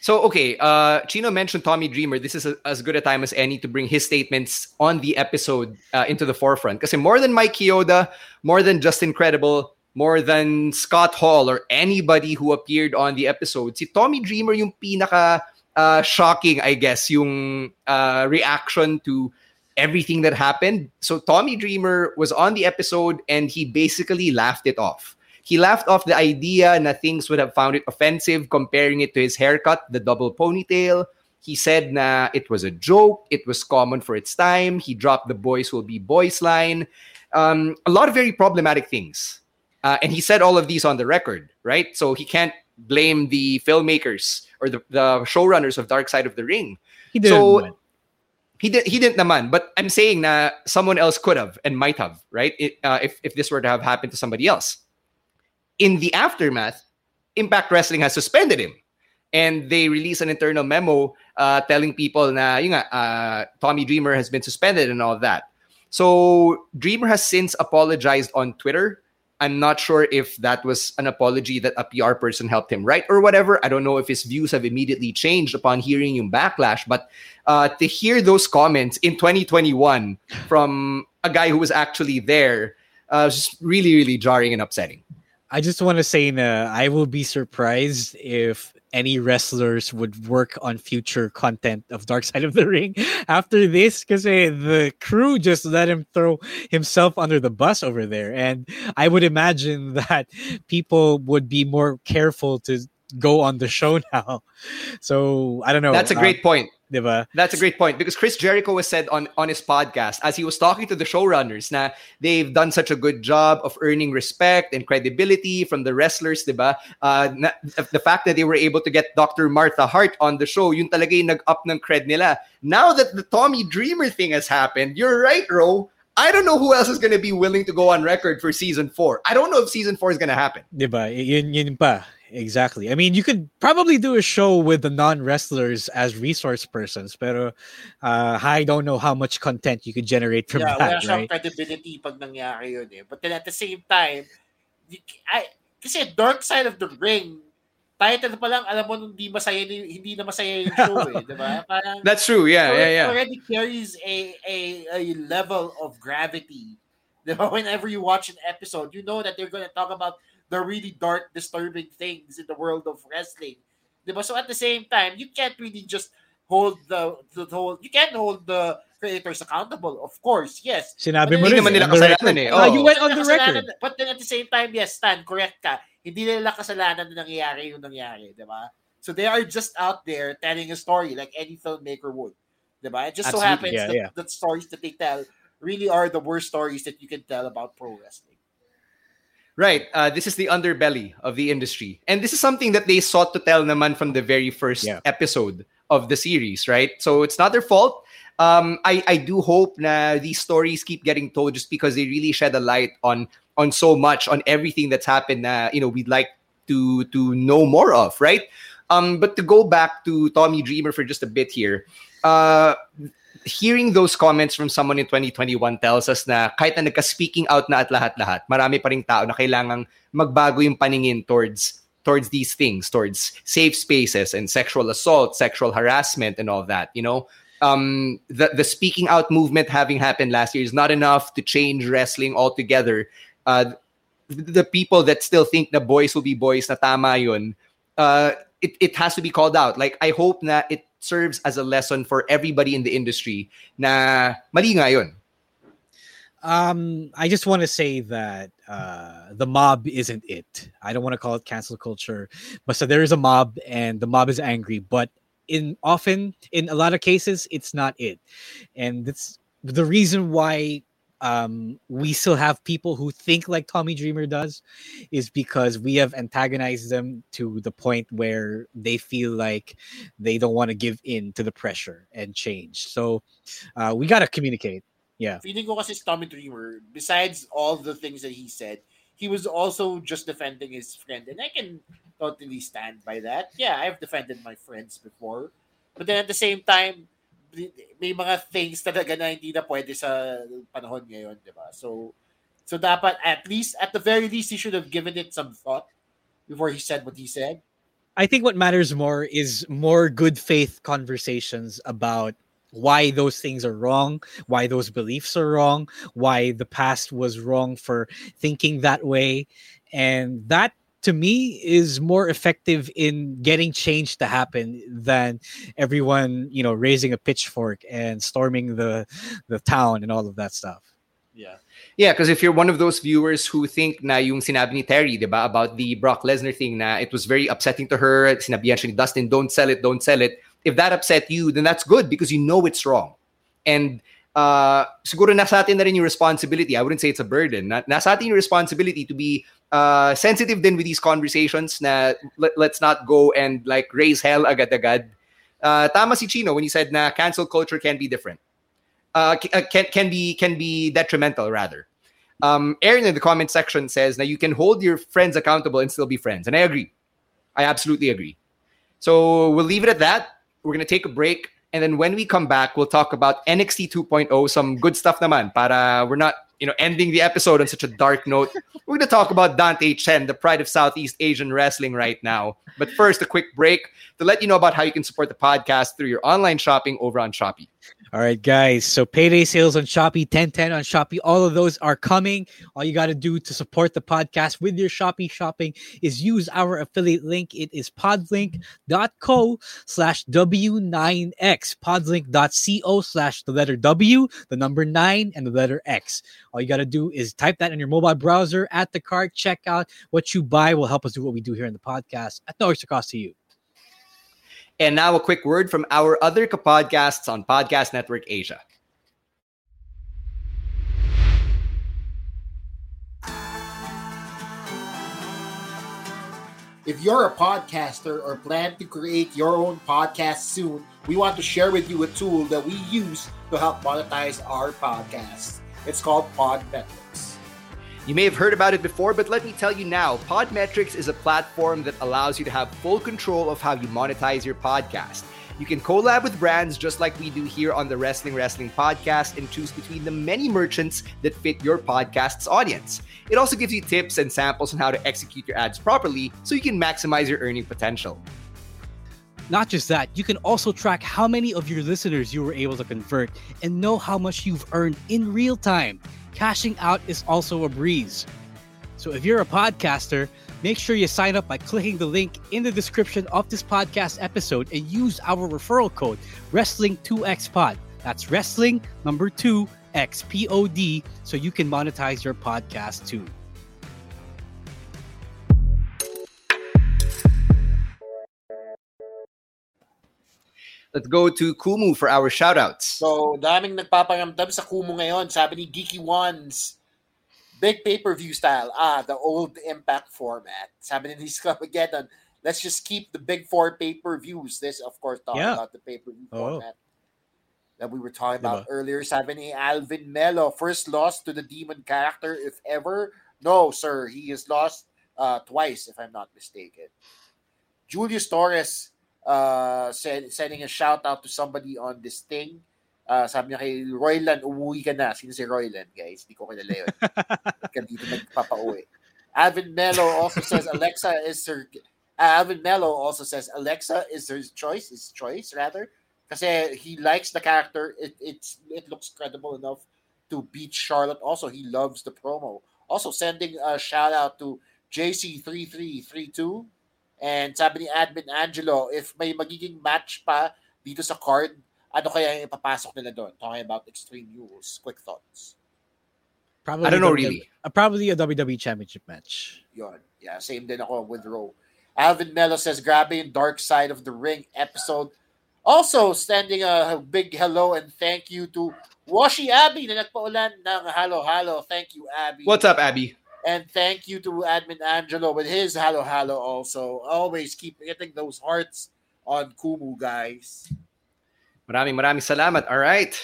So, okay, uh, Chino mentioned Tommy Dreamer. This is a, as good a time as any to bring his statements on the episode uh, into the forefront. Because more than Mike Chioda, more than just Credible, more than Scott Hall or anybody who appeared on the episode, si Tommy Dreamer yung pinaka uh, shocking, I guess, yung uh, reaction to everything that happened. So Tommy Dreamer was on the episode and he basically laughed it off. He laughed off the idea that things would have found it offensive, comparing it to his haircut, the double ponytail. He said na it was a joke, it was common for its time. He dropped the boys will be boys line. Um, a lot of very problematic things. Uh, and he said all of these on the record, right? So he can't blame the filmmakers or the, the showrunners of Dark Side of the Ring. He did. So, he did he didn't naman but i'm saying that someone else could have and might have right it, uh, if, if this were to have happened to somebody else in the aftermath impact wrestling has suspended him and they release an internal memo uh, telling people na nga, uh, tommy dreamer has been suspended and all that so dreamer has since apologized on twitter I'm not sure if that was an apology that a PR person helped him write or whatever. I don't know if his views have immediately changed upon hearing yung backlash, but uh, to hear those comments in 2021 from a guy who was actually there uh, was just really, really jarring and upsetting. I just want to say, I will be surprised if any wrestlers would work on future content of Dark Side of the Ring after this because the crew just let him throw himself under the bus over there. And I would imagine that people would be more careful to go on the show now. So I don't know. That's a great uh, point. Diba? That's a great point because Chris Jericho was said on, on his podcast as he was talking to the showrunners na they've done such a good job of earning respect and credibility from the wrestlers, diba? Uh, na, the fact that they were able to get Dr. Martha Hart on the show, yun talaga yung nag-up ng cred nila. Now that the Tommy Dreamer thing has happened, you're right, Ro. I don't know who else is going to be willing to go on record for season four. I don't know if season four is going to happen. Diba? Yun, yun pa. Exactly. I mean, you could probably do a show with the non-wrestlers as resource persons, pero uh, I don't know how much content you could generate from yeah, that, wala right? credibility pag nangyari yun eh. But then at the same time, I, kasi Dark Side of the Ring, title pa lang, alam mo, hindi masaya, hindi na masaya yung show eh, di ba? Parang, That's true, yeah, yeah, yeah. already carries a, a, a level of gravity. Di ba? Whenever you watch an episode, you know that they're gonna talk about the really dark, disturbing things in the world of wrestling. Diba? So at the same time, you can't really just hold the, the whole, you can't hold the creators accountable. Of course, yes. Sinabi mo rin nila kasalanan eh. Oh. you went on the record. But then at the same time, yes, Stan, correct ka. Hindi nila kasalanan na nangyayari yung nangyari, di ba? So they are just out there telling a story like any filmmaker would. Diba? It just Absolutely. so happens yeah, that yeah. the stories that they tell really are the worst stories that you can tell about pro wrestling. Right. Uh, this is the underbelly of the industry. And this is something that they sought to tell naman from the very first yeah. episode of the series, right? So it's not their fault. Um, I, I do hope na these stories keep getting told just because they really shed a light on on so much, on everything that's happened na, you know, we'd like to to know more of, right? Um, but to go back to Tommy Dreamer for just a bit here, uh, hearing those comments from someone in 2021 tells us na kahit na nagka-speaking out na at lahat-lahat, marami pa ring tao na kailangang magbago yung paningin towards towards these things, towards safe spaces and sexual assault, sexual harassment and all that, you know? Um, the, the speaking out movement having happened last year is not enough to change wrestling altogether. Uh, the people that still think the boys will be boys na tama yun, uh, it, it has to be called out. Like, I hope na it serves as a lesson for everybody in the industry na mali nga yun. Um, I just want to say that uh, the mob isn't it. I don't want to call it cancel culture, but so there is a mob and the mob is angry. But in often, in a lot of cases, it's not it, and it's the reason why um, we still have people who think like Tommy Dreamer does, is because we have antagonized them to the point where they feel like they don't want to give in to the pressure and change. So uh, we got to communicate. Yeah. Feeling ko kasi Tommy Dreamer, besides all the things that he said, he was also just defending his friend. And I can totally stand by that. Yeah, I've defended my friends before. But then at the same time, may mga things talaga na hindi na pwede sa panahon ngayon, di ba? So, So dapat at least, at the very least, he should have given it some thought before he said what he said. I think what matters more is more good faith conversations about why those things are wrong, why those beliefs are wrong, why the past was wrong for thinking that way. And that to me is more effective in getting change to happen than everyone, you know, raising a pitchfork and storming the the town and all of that stuff. Yeah. Yeah, because if you're one of those viewers who think na yung sinabi ni Terri, di ba, about the Brock Lesnar thing na it was very upsetting to her, siya ni Dustin, don't sell it, don't sell it. If that upset you, then that's good because you know it's wrong. And uh, siguro nasa atin na rin yung responsibility. I wouldn't say it's a burden. Na, nasa atin yung responsibility to be uh, sensitive then with these conversations na let, let's not go and like raise hell agad-agad. Uh, tama si Chino when he said na cancel culture can be different. Uh, uh, can can be can be detrimental rather. Um, Aaron in the comment section says that you can hold your friends accountable and still be friends, and I agree. I absolutely agree. So we'll leave it at that. We're gonna take a break, and then when we come back, we'll talk about NXT 2.0, some good stuff naman. Para we're not you know ending the episode on such a dark note. We're gonna talk about Dante Chen, the pride of Southeast Asian wrestling right now. But first, a quick break to let you know about how you can support the podcast through your online shopping over on Shopee. All right, guys. So payday sales on Shopee, 1010 on Shopee, all of those are coming. All you got to do to support the podcast with your Shopee shopping is use our affiliate link. It is podlink.co slash W9X, podlink.co slash the letter W, the number nine, and the letter X. All you got to do is type that in your mobile browser at the cart, check out what you buy will help us do what we do here in the podcast at no extra cost to you. And now a quick word from our other podcasts on Podcast Network Asia. If you're a podcaster or plan to create your own podcast soon, we want to share with you a tool that we use to help monetize our podcasts. It's called Podmetrics. You may have heard about it before, but let me tell you now Podmetrics is a platform that allows you to have full control of how you monetize your podcast. You can collab with brands just like we do here on the Wrestling Wrestling podcast and choose between the many merchants that fit your podcast's audience. It also gives you tips and samples on how to execute your ads properly so you can maximize your earning potential. Not just that, you can also track how many of your listeners you were able to convert and know how much you've earned in real time. Cashing out is also a breeze. So if you're a podcaster, make sure you sign up by clicking the link in the description of this podcast episode and use our referral code Wrestling2XPod. That's Wrestling number 2 XPOD so you can monetize your podcast too. Let's go to Kumu for our shoutouts. So, daming nagpaparamdam sa Kumu ngayon. Sabi ni Geeky Ones, big pay-per-view style. Ah, the old Impact format. Sabi ni Scamageddon, let's just keep the big four pay-per-views. This, of course, talking Yeah. about the pay-per-view Oh. format that we were talking about Diba? earlier. Sabi ni Alvin Mello, first loss to the demon character, if ever. No, sir. He has lost uh, twice, if I'm not mistaken. Julius Torres uh, said, sending a shout out to somebody on this thing. Uh, sabi niya kay Royland, umuwi ka na. Sino si Royland, guys? Di ko kilala yun. Ka dito nagpapauwi? Alvin Mello also says Alexa is her... uh, Alvin Mello also says Alexa is his choice, his choice rather. Kasi he likes the character. It, it's, it looks credible enough to beat Charlotte. Also, he loves the promo. Also, sending a shout out to JC3332 and sabi ni Admin Angelo, if may magiging match pa dito sa card, ano kaya yung ipapasok nila doon? Talking about Extreme Rules. Quick thoughts. Probably I don't know WWE really. uh, probably a WWE Championship match. Yon. Yeah, same din ako with Ro. Alvin Mello says, grabe yung Dark Side of the Ring episode. Also, standing a big hello and thank you to Washi Abby na nagpaulan ng halo-halo. Thank you, Abby. What's up, Abby? And thank you to Admin Angelo with his halo halo also. Always keep hitting those hearts on Kumu, guys. Maraming maraming salamat. All right.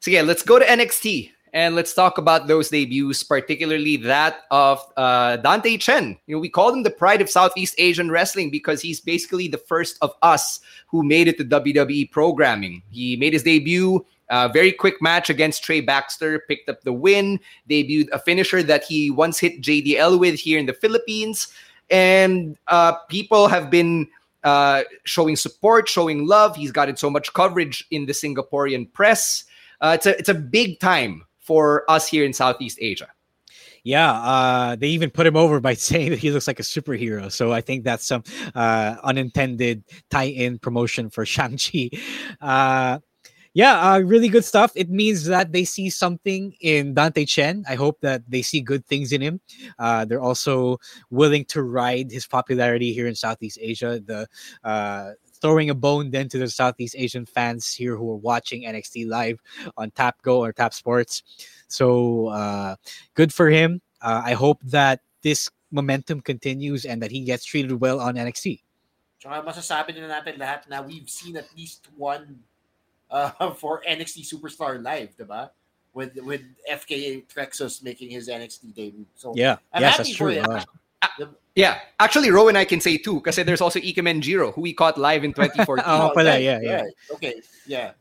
So yeah, let's go to NXT and let's talk about those debuts, particularly that of uh, Dante Chen. You know, we called him the pride of Southeast Asian wrestling because he's basically the first of us who made it to WWE programming. He made his debut Uh, very quick match against Trey Baxter, picked up the win, debuted a finisher that he once hit JDL with here in the Philippines. And uh, people have been uh, showing support, showing love. He's gotten so much coverage in the Singaporean press. Uh, it's, a, it's a big time for us here in Southeast Asia. Yeah, uh, they even put him over by saying that he looks like a superhero. So I think that's some uh, unintended tie-in promotion for Shang-Chi. Uh, yeah, uh, really good stuff. It means that they see something in Dante Chen. I hope that they see good things in him. Uh, they're also willing to ride his popularity here in Southeast Asia. The uh, throwing a bone then to the Southeast Asian fans here who are watching NXT live on Tap Go or Tap Sports. So uh, good for him. Uh, I hope that this momentum continues and that he gets treated well on NXT. Tsaka masasabi na natin lahat na we've seen at least one uh, for NXT Superstar Live, diba? With with FKA Trexus making his NXT debut. So yeah, I'm yes, happy that's for true. it. Uh, Yeah, actually, Rowan I can say too, because there's also Ikemen Jiro, who we caught live in 2014. oh, pala, yeah, yeah. Right. Okay, yeah.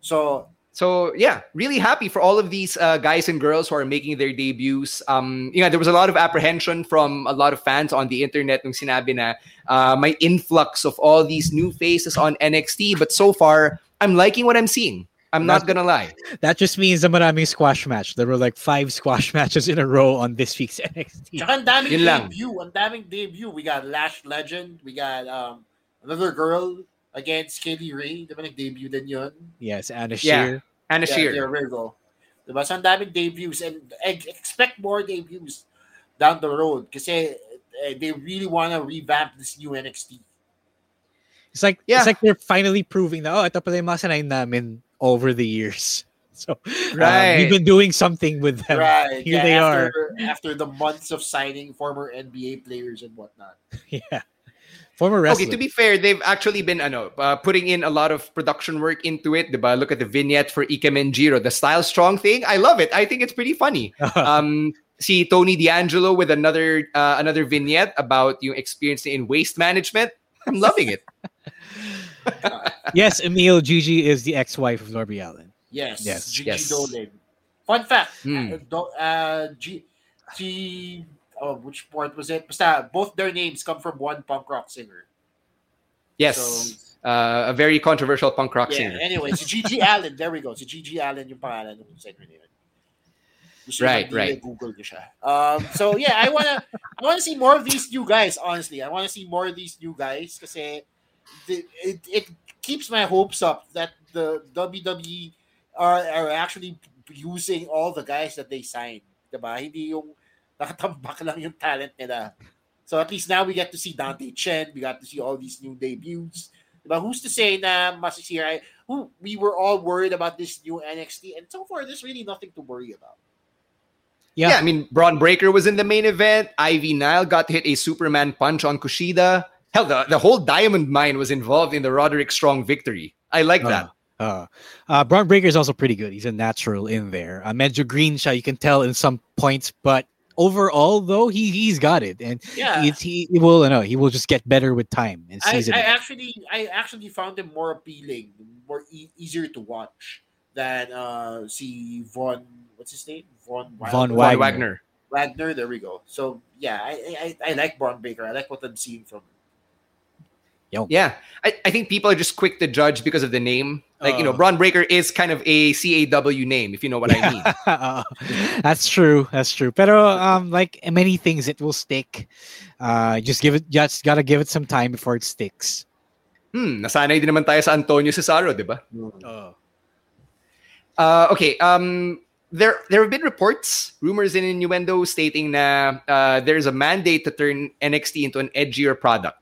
So So yeah, really happy for all of these uh, guys and girls who are making their debuts. Um, you know, there was a lot of apprehension from a lot of fans on the internet nung sinabi na uh, may influx of all these new faces on NXT, but so far I'm liking what I'm seeing. I'm not gonna lie. That just means a maraming squash match. There were like five squash matches in a row on this week's NXT. Tsaka ang daming Yun debut. Ang daming debut. We got Lash Legend. We got um, another girl against Kaylee Ray. Di ba nag-debut din yun? Yes, Anna Yeah, Anna Yeah, Shear. there we go. Diba? So, ang daming debuts and expect more debuts down the road kasi eh, they really want to revamp this new NXT. It's like Yeah. it's like they're finally proving that oh, ito pala yung mga namin over the years. So um, Right. we've been doing something with them. Right. Here yeah, they are. after, After the months of signing former NBA players and whatnot. Yeah. Former wrestler. Okay, to be fair, they've actually been ano, uh, putting in a lot of production work into it. Diba? Look at the vignette for Ikemen Jiro, the style strong thing. I love it. I think it's pretty funny. um, see Tony D'Angelo with another uh, another vignette about yung experience in waste management. I'm loving it. yes, Emil Gigi is the ex-wife of Darby Allin. Yes. Yes, Gigi yes. Dolan. Fun fact. Hmm. Uh, do, uh, G, G, oh, which part was it? Basta, both their names come from one punk rock singer. Yes. uh, a very controversial punk rock Yeah, singer. anyway, si Gigi Allen. There we go. Si GG Allin yung pangalan ng singer na. Gusto Right, right. Google ko siya. Um, so yeah, I wanna I wanna see more of these new guys. Honestly, I wanna see more of these new guys kasi the, it it keeps my hopes up that the WWE are are actually using all the guys that they signed. Diba? Hindi yung nakatambak lang yung talent nila. So at least now we get to see Dante Chen. We got to see all these new debuts. Diba? Who's to say na masisira? Who we were all worried about this new NXT, and so far there's really nothing to worry about. Yeah. Yeah, I mean, Bron Breakker was in the main event. Ivy Nile got hit a Superman punch on Kushida. Hell, the, the whole Diamond Mine was involved in the Roderick Strong victory. I like that. Uh, uh, Bron Breakker is also pretty good. He's a natural in there. Uh, medyo green siya, you can tell in some points, but overall though, he he's got it, and Yeah. it's, he, he will no, he will just get better with time and I, season. I it. actually I actually found him more appealing, more e- easier to watch than uh see Von what's his name? Von Von Wilder? Von Wagner. Wagner. Wagner, there we go. So yeah, I I, I like Bron Breakker. I like what I'm seeing from him. Yeah, I, I think people are just quick to judge because of the name. Like, you know, Oh. Bron Breakker is kind of a CAW name, if you know what I mean. Uh, that's true. That's true. Pero um, like many things, it will stick. Uh, just give it. Just gotta give it some time before it sticks. Hmm, nasanay din naman tayo sa Antonio Cesaro, di ba? Oh. Uh, okay. Um, there there have been reports, rumors, and innuendo stating that uh, there's a mandate to turn NXT into an edgier product.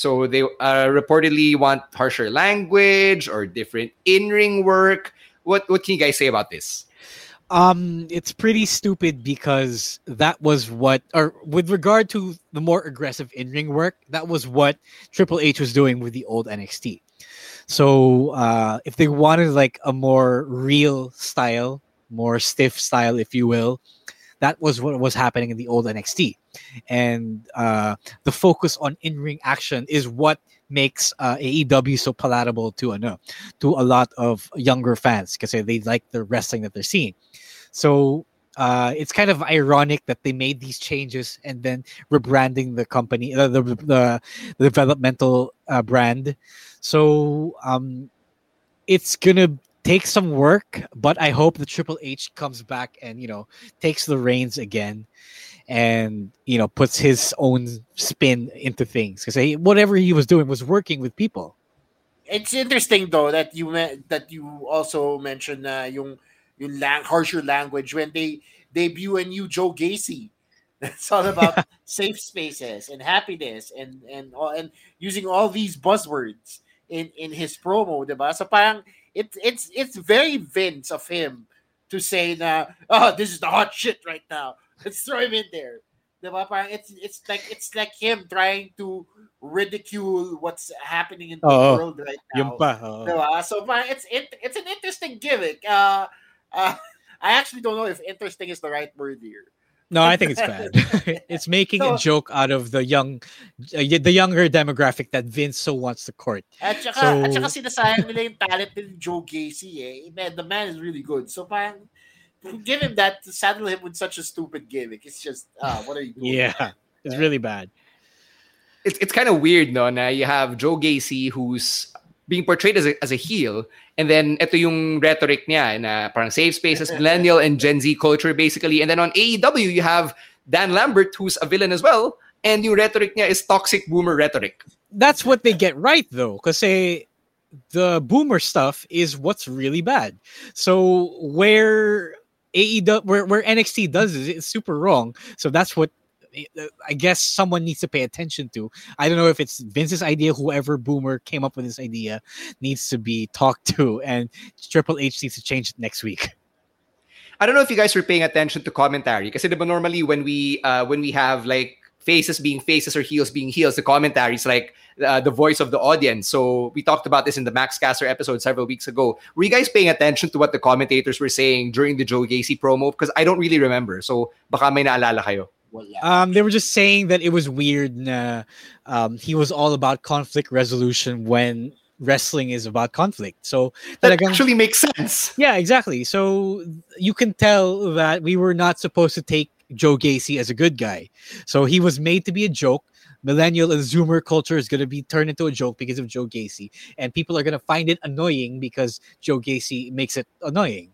So they uh, reportedly want harsher language or different in-ring work. What what can you guys say about this? Um, it's pretty stupid because that was what, or with regard to the more aggressive in-ring work, that was what Triple H was doing with the old NXT. So uh, if they wanted like a more real style, more stiff style, if you will, that was what was happening in the old NXT, and uh, the focus on in-ring action is what makes uh, AEW so palatable to uh, to a lot of younger fans because they like the wrestling that they're seeing. So uh, it's kind of ironic that they made these changes and then rebranding the company, the, the, the developmental uh, brand. So um, it's gonna take some work, but I hope the Triple H comes back and you know takes the reins again, and you know puts his own spin into things because whatever he was doing was working with people. It's interesting though that you that you also mentioned uh, yung yung lang- harsher language when they debut a new Joe Gacy. It's all about safe spaces and happiness and and and using all these buzzwords in in his promo, diba? So parang it's it's it's very Vince of him to say na oh this is the hot shit right now. Let's throw him in there. Diba? Parang it's it's like it's like him trying to ridicule what's happening in the oh, world right now. pa, oh. Diba? So parang it's it, it's an interesting gimmick. Uh, uh, I actually don't know if interesting is the right word here. No, I think it's bad. it's making so, a joke out of the young, uh, the younger demographic that Vince so wants to court. At saka, so, at saka sinasayang nila yung talent ni Joe Gacy eh. Man, the man is really good. So parang, give him that, to saddle him with such a stupid gimmick. It's just, ah, what are you doing? Yeah, it's really bad. It's, it's kind of weird, no? Now you have Joe Gacy who's being portrayed as a, as a heel and then ito yung rhetoric niya eh, na parang safe spaces millennial and Gen Z culture basically. And then on AEW you have Dan Lambert who's a villain as well. And yung rhetoric niya is toxic boomer rhetoric. That's what they get right though because eh, the boomer stuff is what's really bad. So where AEW where, where NXT does is it's super wrong. So that's what I guess someone needs to pay attention to. I don't know if it's Vince's idea, whoever boomer came up with this idea needs to be talked to, and Triple H needs to change it next week. I don't know if you guys were paying attention to commentary because normally when we uh, when we have like faces being faces or heels being heels, the commentary is like uh, the voice of the audience. So we talked about this in the Max Caster episode several weeks ago. Were you guys paying attention to what the commentators were saying during the Joe Gacy promo? Because I don't really remember. So baka may naalala kayo. Um, they were just saying that it was weird. Na, um, he was all about conflict resolution when wrestling is about conflict. So that talagang, actually makes sense. Yeah, exactly. So you can tell that we were not supposed to take Joe Gacy as a good guy. So he was made to be a joke. Millennial and Zoomer culture is going to be turned into a joke because of Joe Gacy, and people are going to find it annoying because Joe Gacy makes it annoying.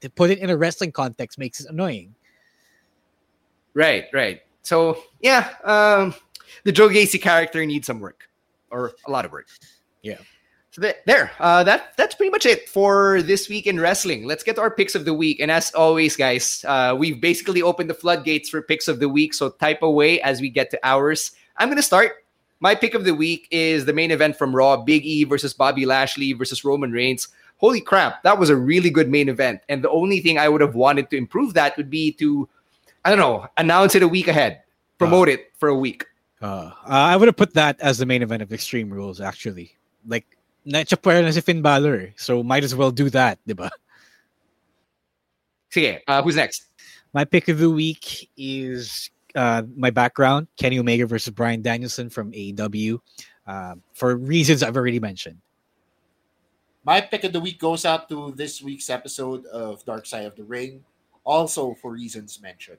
To put it in a wrestling context makes it annoying. Right, right. So yeah, um, the Joe Gacy character needs some work, or a lot of work. Yeah. So there, uh, that that's pretty much it for this week in wrestling. Let's get to our picks of the week, and as always, guys, uh, we've basically opened the floodgates for picks of the week. So type away as we get to ours. I'm gonna start. My pick of the week is the main event from Raw: Big E versus Bobby Lashley versus Roman Reigns. Holy crap, that was a really good main event. And the only thing I would have wanted to improve that would be to I don't know, announce it a week ahead, promote uh, it for a week. Uh, I would have put that as the main event of Extreme Rules, actually. Like, na-chapwera na si Finn Balor, so might as well do that, diba? Sige, uh, who's next? My pick of the week is uh, my background, Kenny Omega versus Bryan Danielson from AEW, uh, for reasons I've already mentioned. My pick of the week goes out to this week's episode of Dark Side of the Ring, also for reasons mentioned.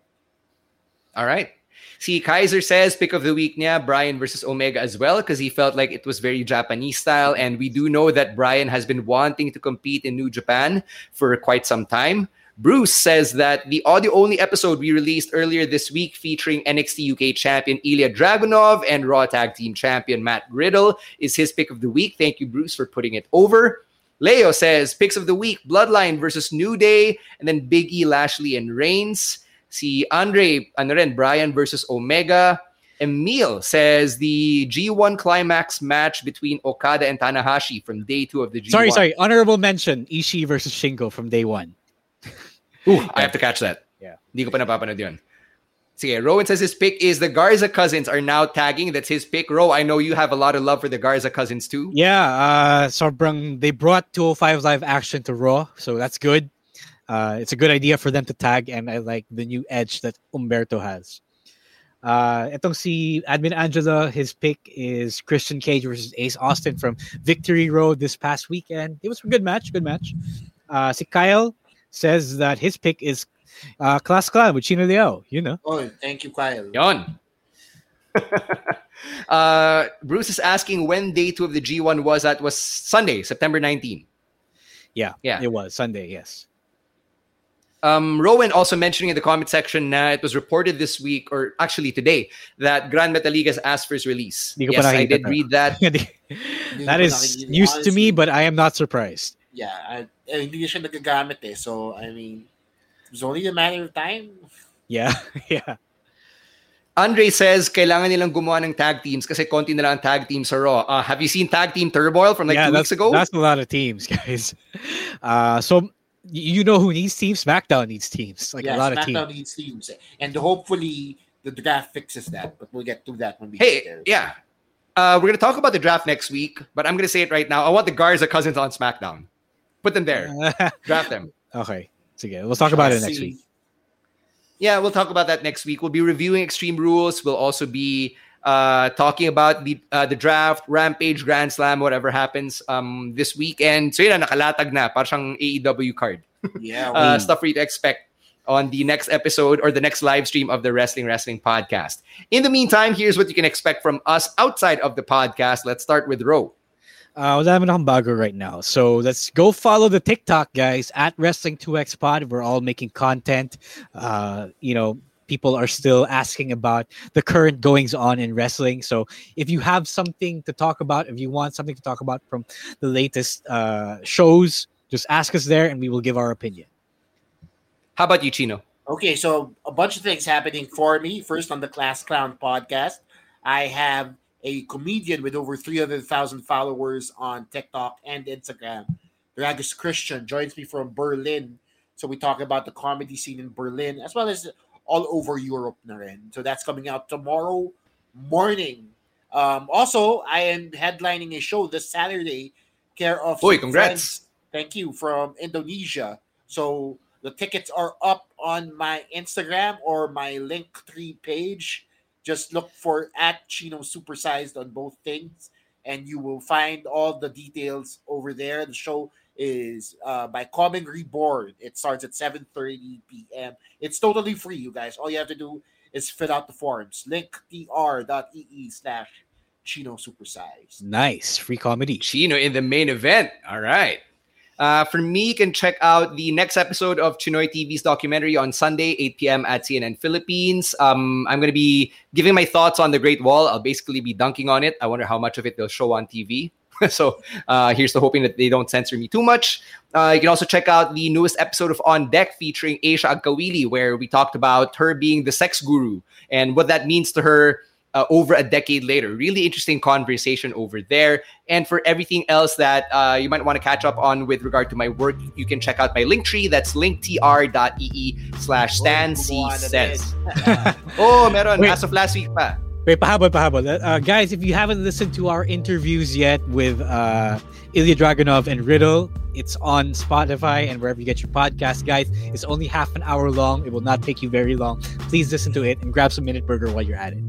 All right. See, Kaiser says pick of the week niya, Bryan versus Omega as well, because he felt like it was very Japanese style. And we do know that Bryan has been wanting to compete in New Japan for quite some time. Bruce says that the audio only episode we released earlier this week featuring NXT UK champion Ilya Dragunov and Raw Tag Team champion Matt Riddle is his pick of the week. Thank you, Bruce, for putting it over. Leo says picks of the week: Bloodline versus New Day, and then Big E, Lashley, and Reigns. Si Andre, ano rin, Bryan versus Omega. Emil says the G1 climax match between Okada and Tanahashi from day two of the G1. Sorry, sorry. Honorable mention, Ishii versus Shingo from day one. Ooh, I have to catch that. Yeah. Hindi ko pa napapanood yun. Sige, Rowan says his pick is the Garza cousins are now tagging. That's his pick. Ro, I know you have a lot of love for the Garza cousins too. Yeah, uh, sobrang, they brought 205 live action to Raw, so that's good. Uh, it's a good idea for them to tag, and I like the new edge that Humberto has. Uh, itong si Admin Angela, his pick is Christian Cage versus Ace Austin from Victory Road this past weekend. It was a good match, good match. Uh, si Kyle says that his pick is uh, Class Clan with Chino Leo, you know. Oh, thank you, Kyle. Yon. uh, Bruce is asking when day two of the G1 was. That was Sunday, September 19. Yeah, yeah, it was Sunday. Yes. Um, Rowan also mentioning in the comment section that it was reported this week, or actually today, that Grand Metaligas asked for his release. Yes, I did read that. that is news to me, but I am not surprised. Yeah, I, eh, hindi siya nagagamit eh. So, I mean, it's only a matter of time. Yeah, yeah. Andre says kailangan nilang gumawa ng tag teams kasi konti na lang tag teams sa Raw. Uh, have you seen tag team Turmoil from like yeah, two weeks ago? That's a lot of teams, guys. Uh, so you know who needs teams? SmackDown needs teams. Like yeah, a lot SmackDown of teams. needs teams, and hopefully the draft fixes that. But we'll get to that when we hey, get there. yeah. Uh, we're gonna talk about the draft next week, but I'm gonna say it right now. I want the Garza cousins on SmackDown. Put them there. draft them. Okay. So yeah, we'll talk about it next week. Yeah, we'll talk about that next week. We'll be reviewing Extreme Rules. We'll also be uh, talking about the uh, the draft, Rampage, Grand Slam, whatever happens um, this weekend. So yun na, nakalatag na. Parang AEW card. Yeah. uh, stuff for you to expect on the next episode or the next live stream of the Wrestling Wrestling podcast. In the meantime, here's what you can expect from us outside of the podcast. Let's start with Ro. Uh, wala naman akong bago right now. So let's go follow the TikTok guys at Wrestling2X Pod. We're all making content. Uh, you know, people are still asking about the current goings on in wrestling. So if you have something to talk about, if you want something to talk about from the latest uh, shows, just ask us there and we will give our opinion. How about you, Chino? Okay, so a bunch of things happening for me. First, on the Class Clown podcast, I have a comedian with over 300,000 followers on TikTok and Instagram. Ragus Christian joins me from Berlin. So we talk about the comedy scene in Berlin as well as all over Europe na rin. So that's coming out tomorrow morning. Um, also, I am headlining a show this Saturday, care of Boy, congrats. friends- Thank you from Indonesia. So the tickets are up on my Instagram or my Linktree page. Just look for at Chino Supersized on both things, and you will find all the details over there. The show is uh, by Coming Reborn. It starts at 7:30 p.m. It's totally free, you guys. All you have to do is fill out the forms. linktr.ee slash Chino Supersize. Nice. Free comedy. Chino in the main event. All right. Uh, for me, you can check out the next episode of Chinoy TV's documentary on Sunday, 8 p.m. at CNN Philippines. Um, I'm going to be giving my thoughts on the Great Wall. I'll basically be dunking on it. I wonder how much of it they'll show on TV. so uh, here's the hoping that they don't censor me too much. Uh, you can also check out the newest episode of On Deck featuring Aisha Agkawili, where we talked about her being the sex guru and what that means to her uh, over a decade later. Really interesting conversation over there. And for everything else that uh, you might want to catch up on with regard to my work, you can check out my link tree. That's linktr.ee slash Stan Sy says. oh, meron. Wait. As of last week pa. Wait, pahabol, pahabol. Uh, guys, if you haven't listened to our interviews yet with uh, Ilya Dragunov and Riddle, it's on Spotify and wherever you get your podcast, guys. It's only half an hour long. It will not take you very long. Please listen to it and grab some Minute Burger while you're at it.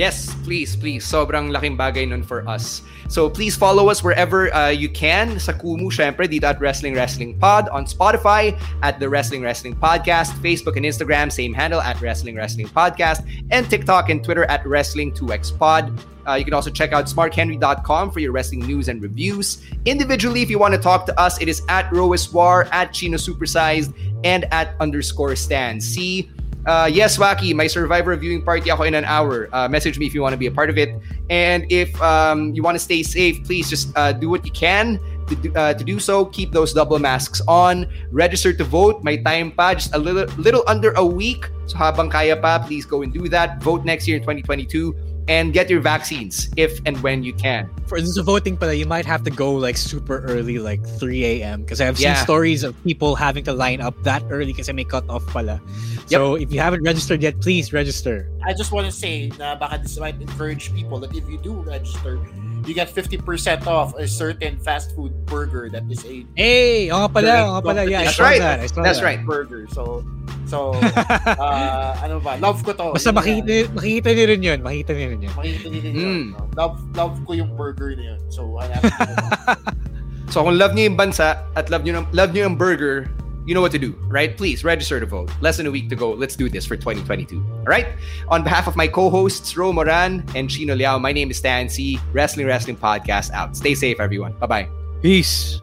Yes, please, please. Sobrang laking bagay nun for us. So please follow us wherever uh, you can. Sa Kumu, syempre, dito at Wrestling Wrestling Pod. On Spotify, at the Wrestling Wrestling Podcast. Facebook and Instagram, same handle, at Wrestling Wrestling Podcast. And TikTok and Twitter at Wrestling2X Pod. Uh, you can also check out smarthenry.com for your wrestling news and reviews. Individually, if you want to talk to us, it is at Roiswar, at Chino Supersized, and at underscore Stan. See uh, yes, Waki, my Survivor viewing party ako in an hour. Uh, message me if you want to be a part of it. And if um, you want to stay safe, please just uh, do what you can to do, uh, to do so. Keep those double masks on. Register to vote. My time pa, just a little, little under a week. So habang kaya pa, please go and do that. Vote next year in 2022. And get your vaccines if and when you can. For the voting, pala, you might have to go like super early, like 3 a.m. Because I've seen Yeah. stories of people having to line up that early because they may cut off pala. So if you haven't registered yet, please register. I just want to say na baka this might encourage people that if you do register, you get 50% off a certain fast food burger that is a Hey, oh pala, oh pala. Yeah, I That's right. that. I That's that. right. burger. So, so, uh, ano ba? Love ko to. Basta makikita, yan. makikita niyo rin yun. Makikita niyo rin yun. Makikita niyo din Mm. yun. no? Love, love ko yung burger na yun. So, hanapin ko na. So kung love niyo yung bansa at love niyo, love niyo yung burger, you know what to do, right? Please register to vote. Less than a week to go. Let's do this for 2022. All right? On behalf of my co-hosts Ro Moran and Chino Liao, my name is Stan Sy. Wrestling Wrestling Podcast out. Stay safe, everyone. Bye-bye. Peace.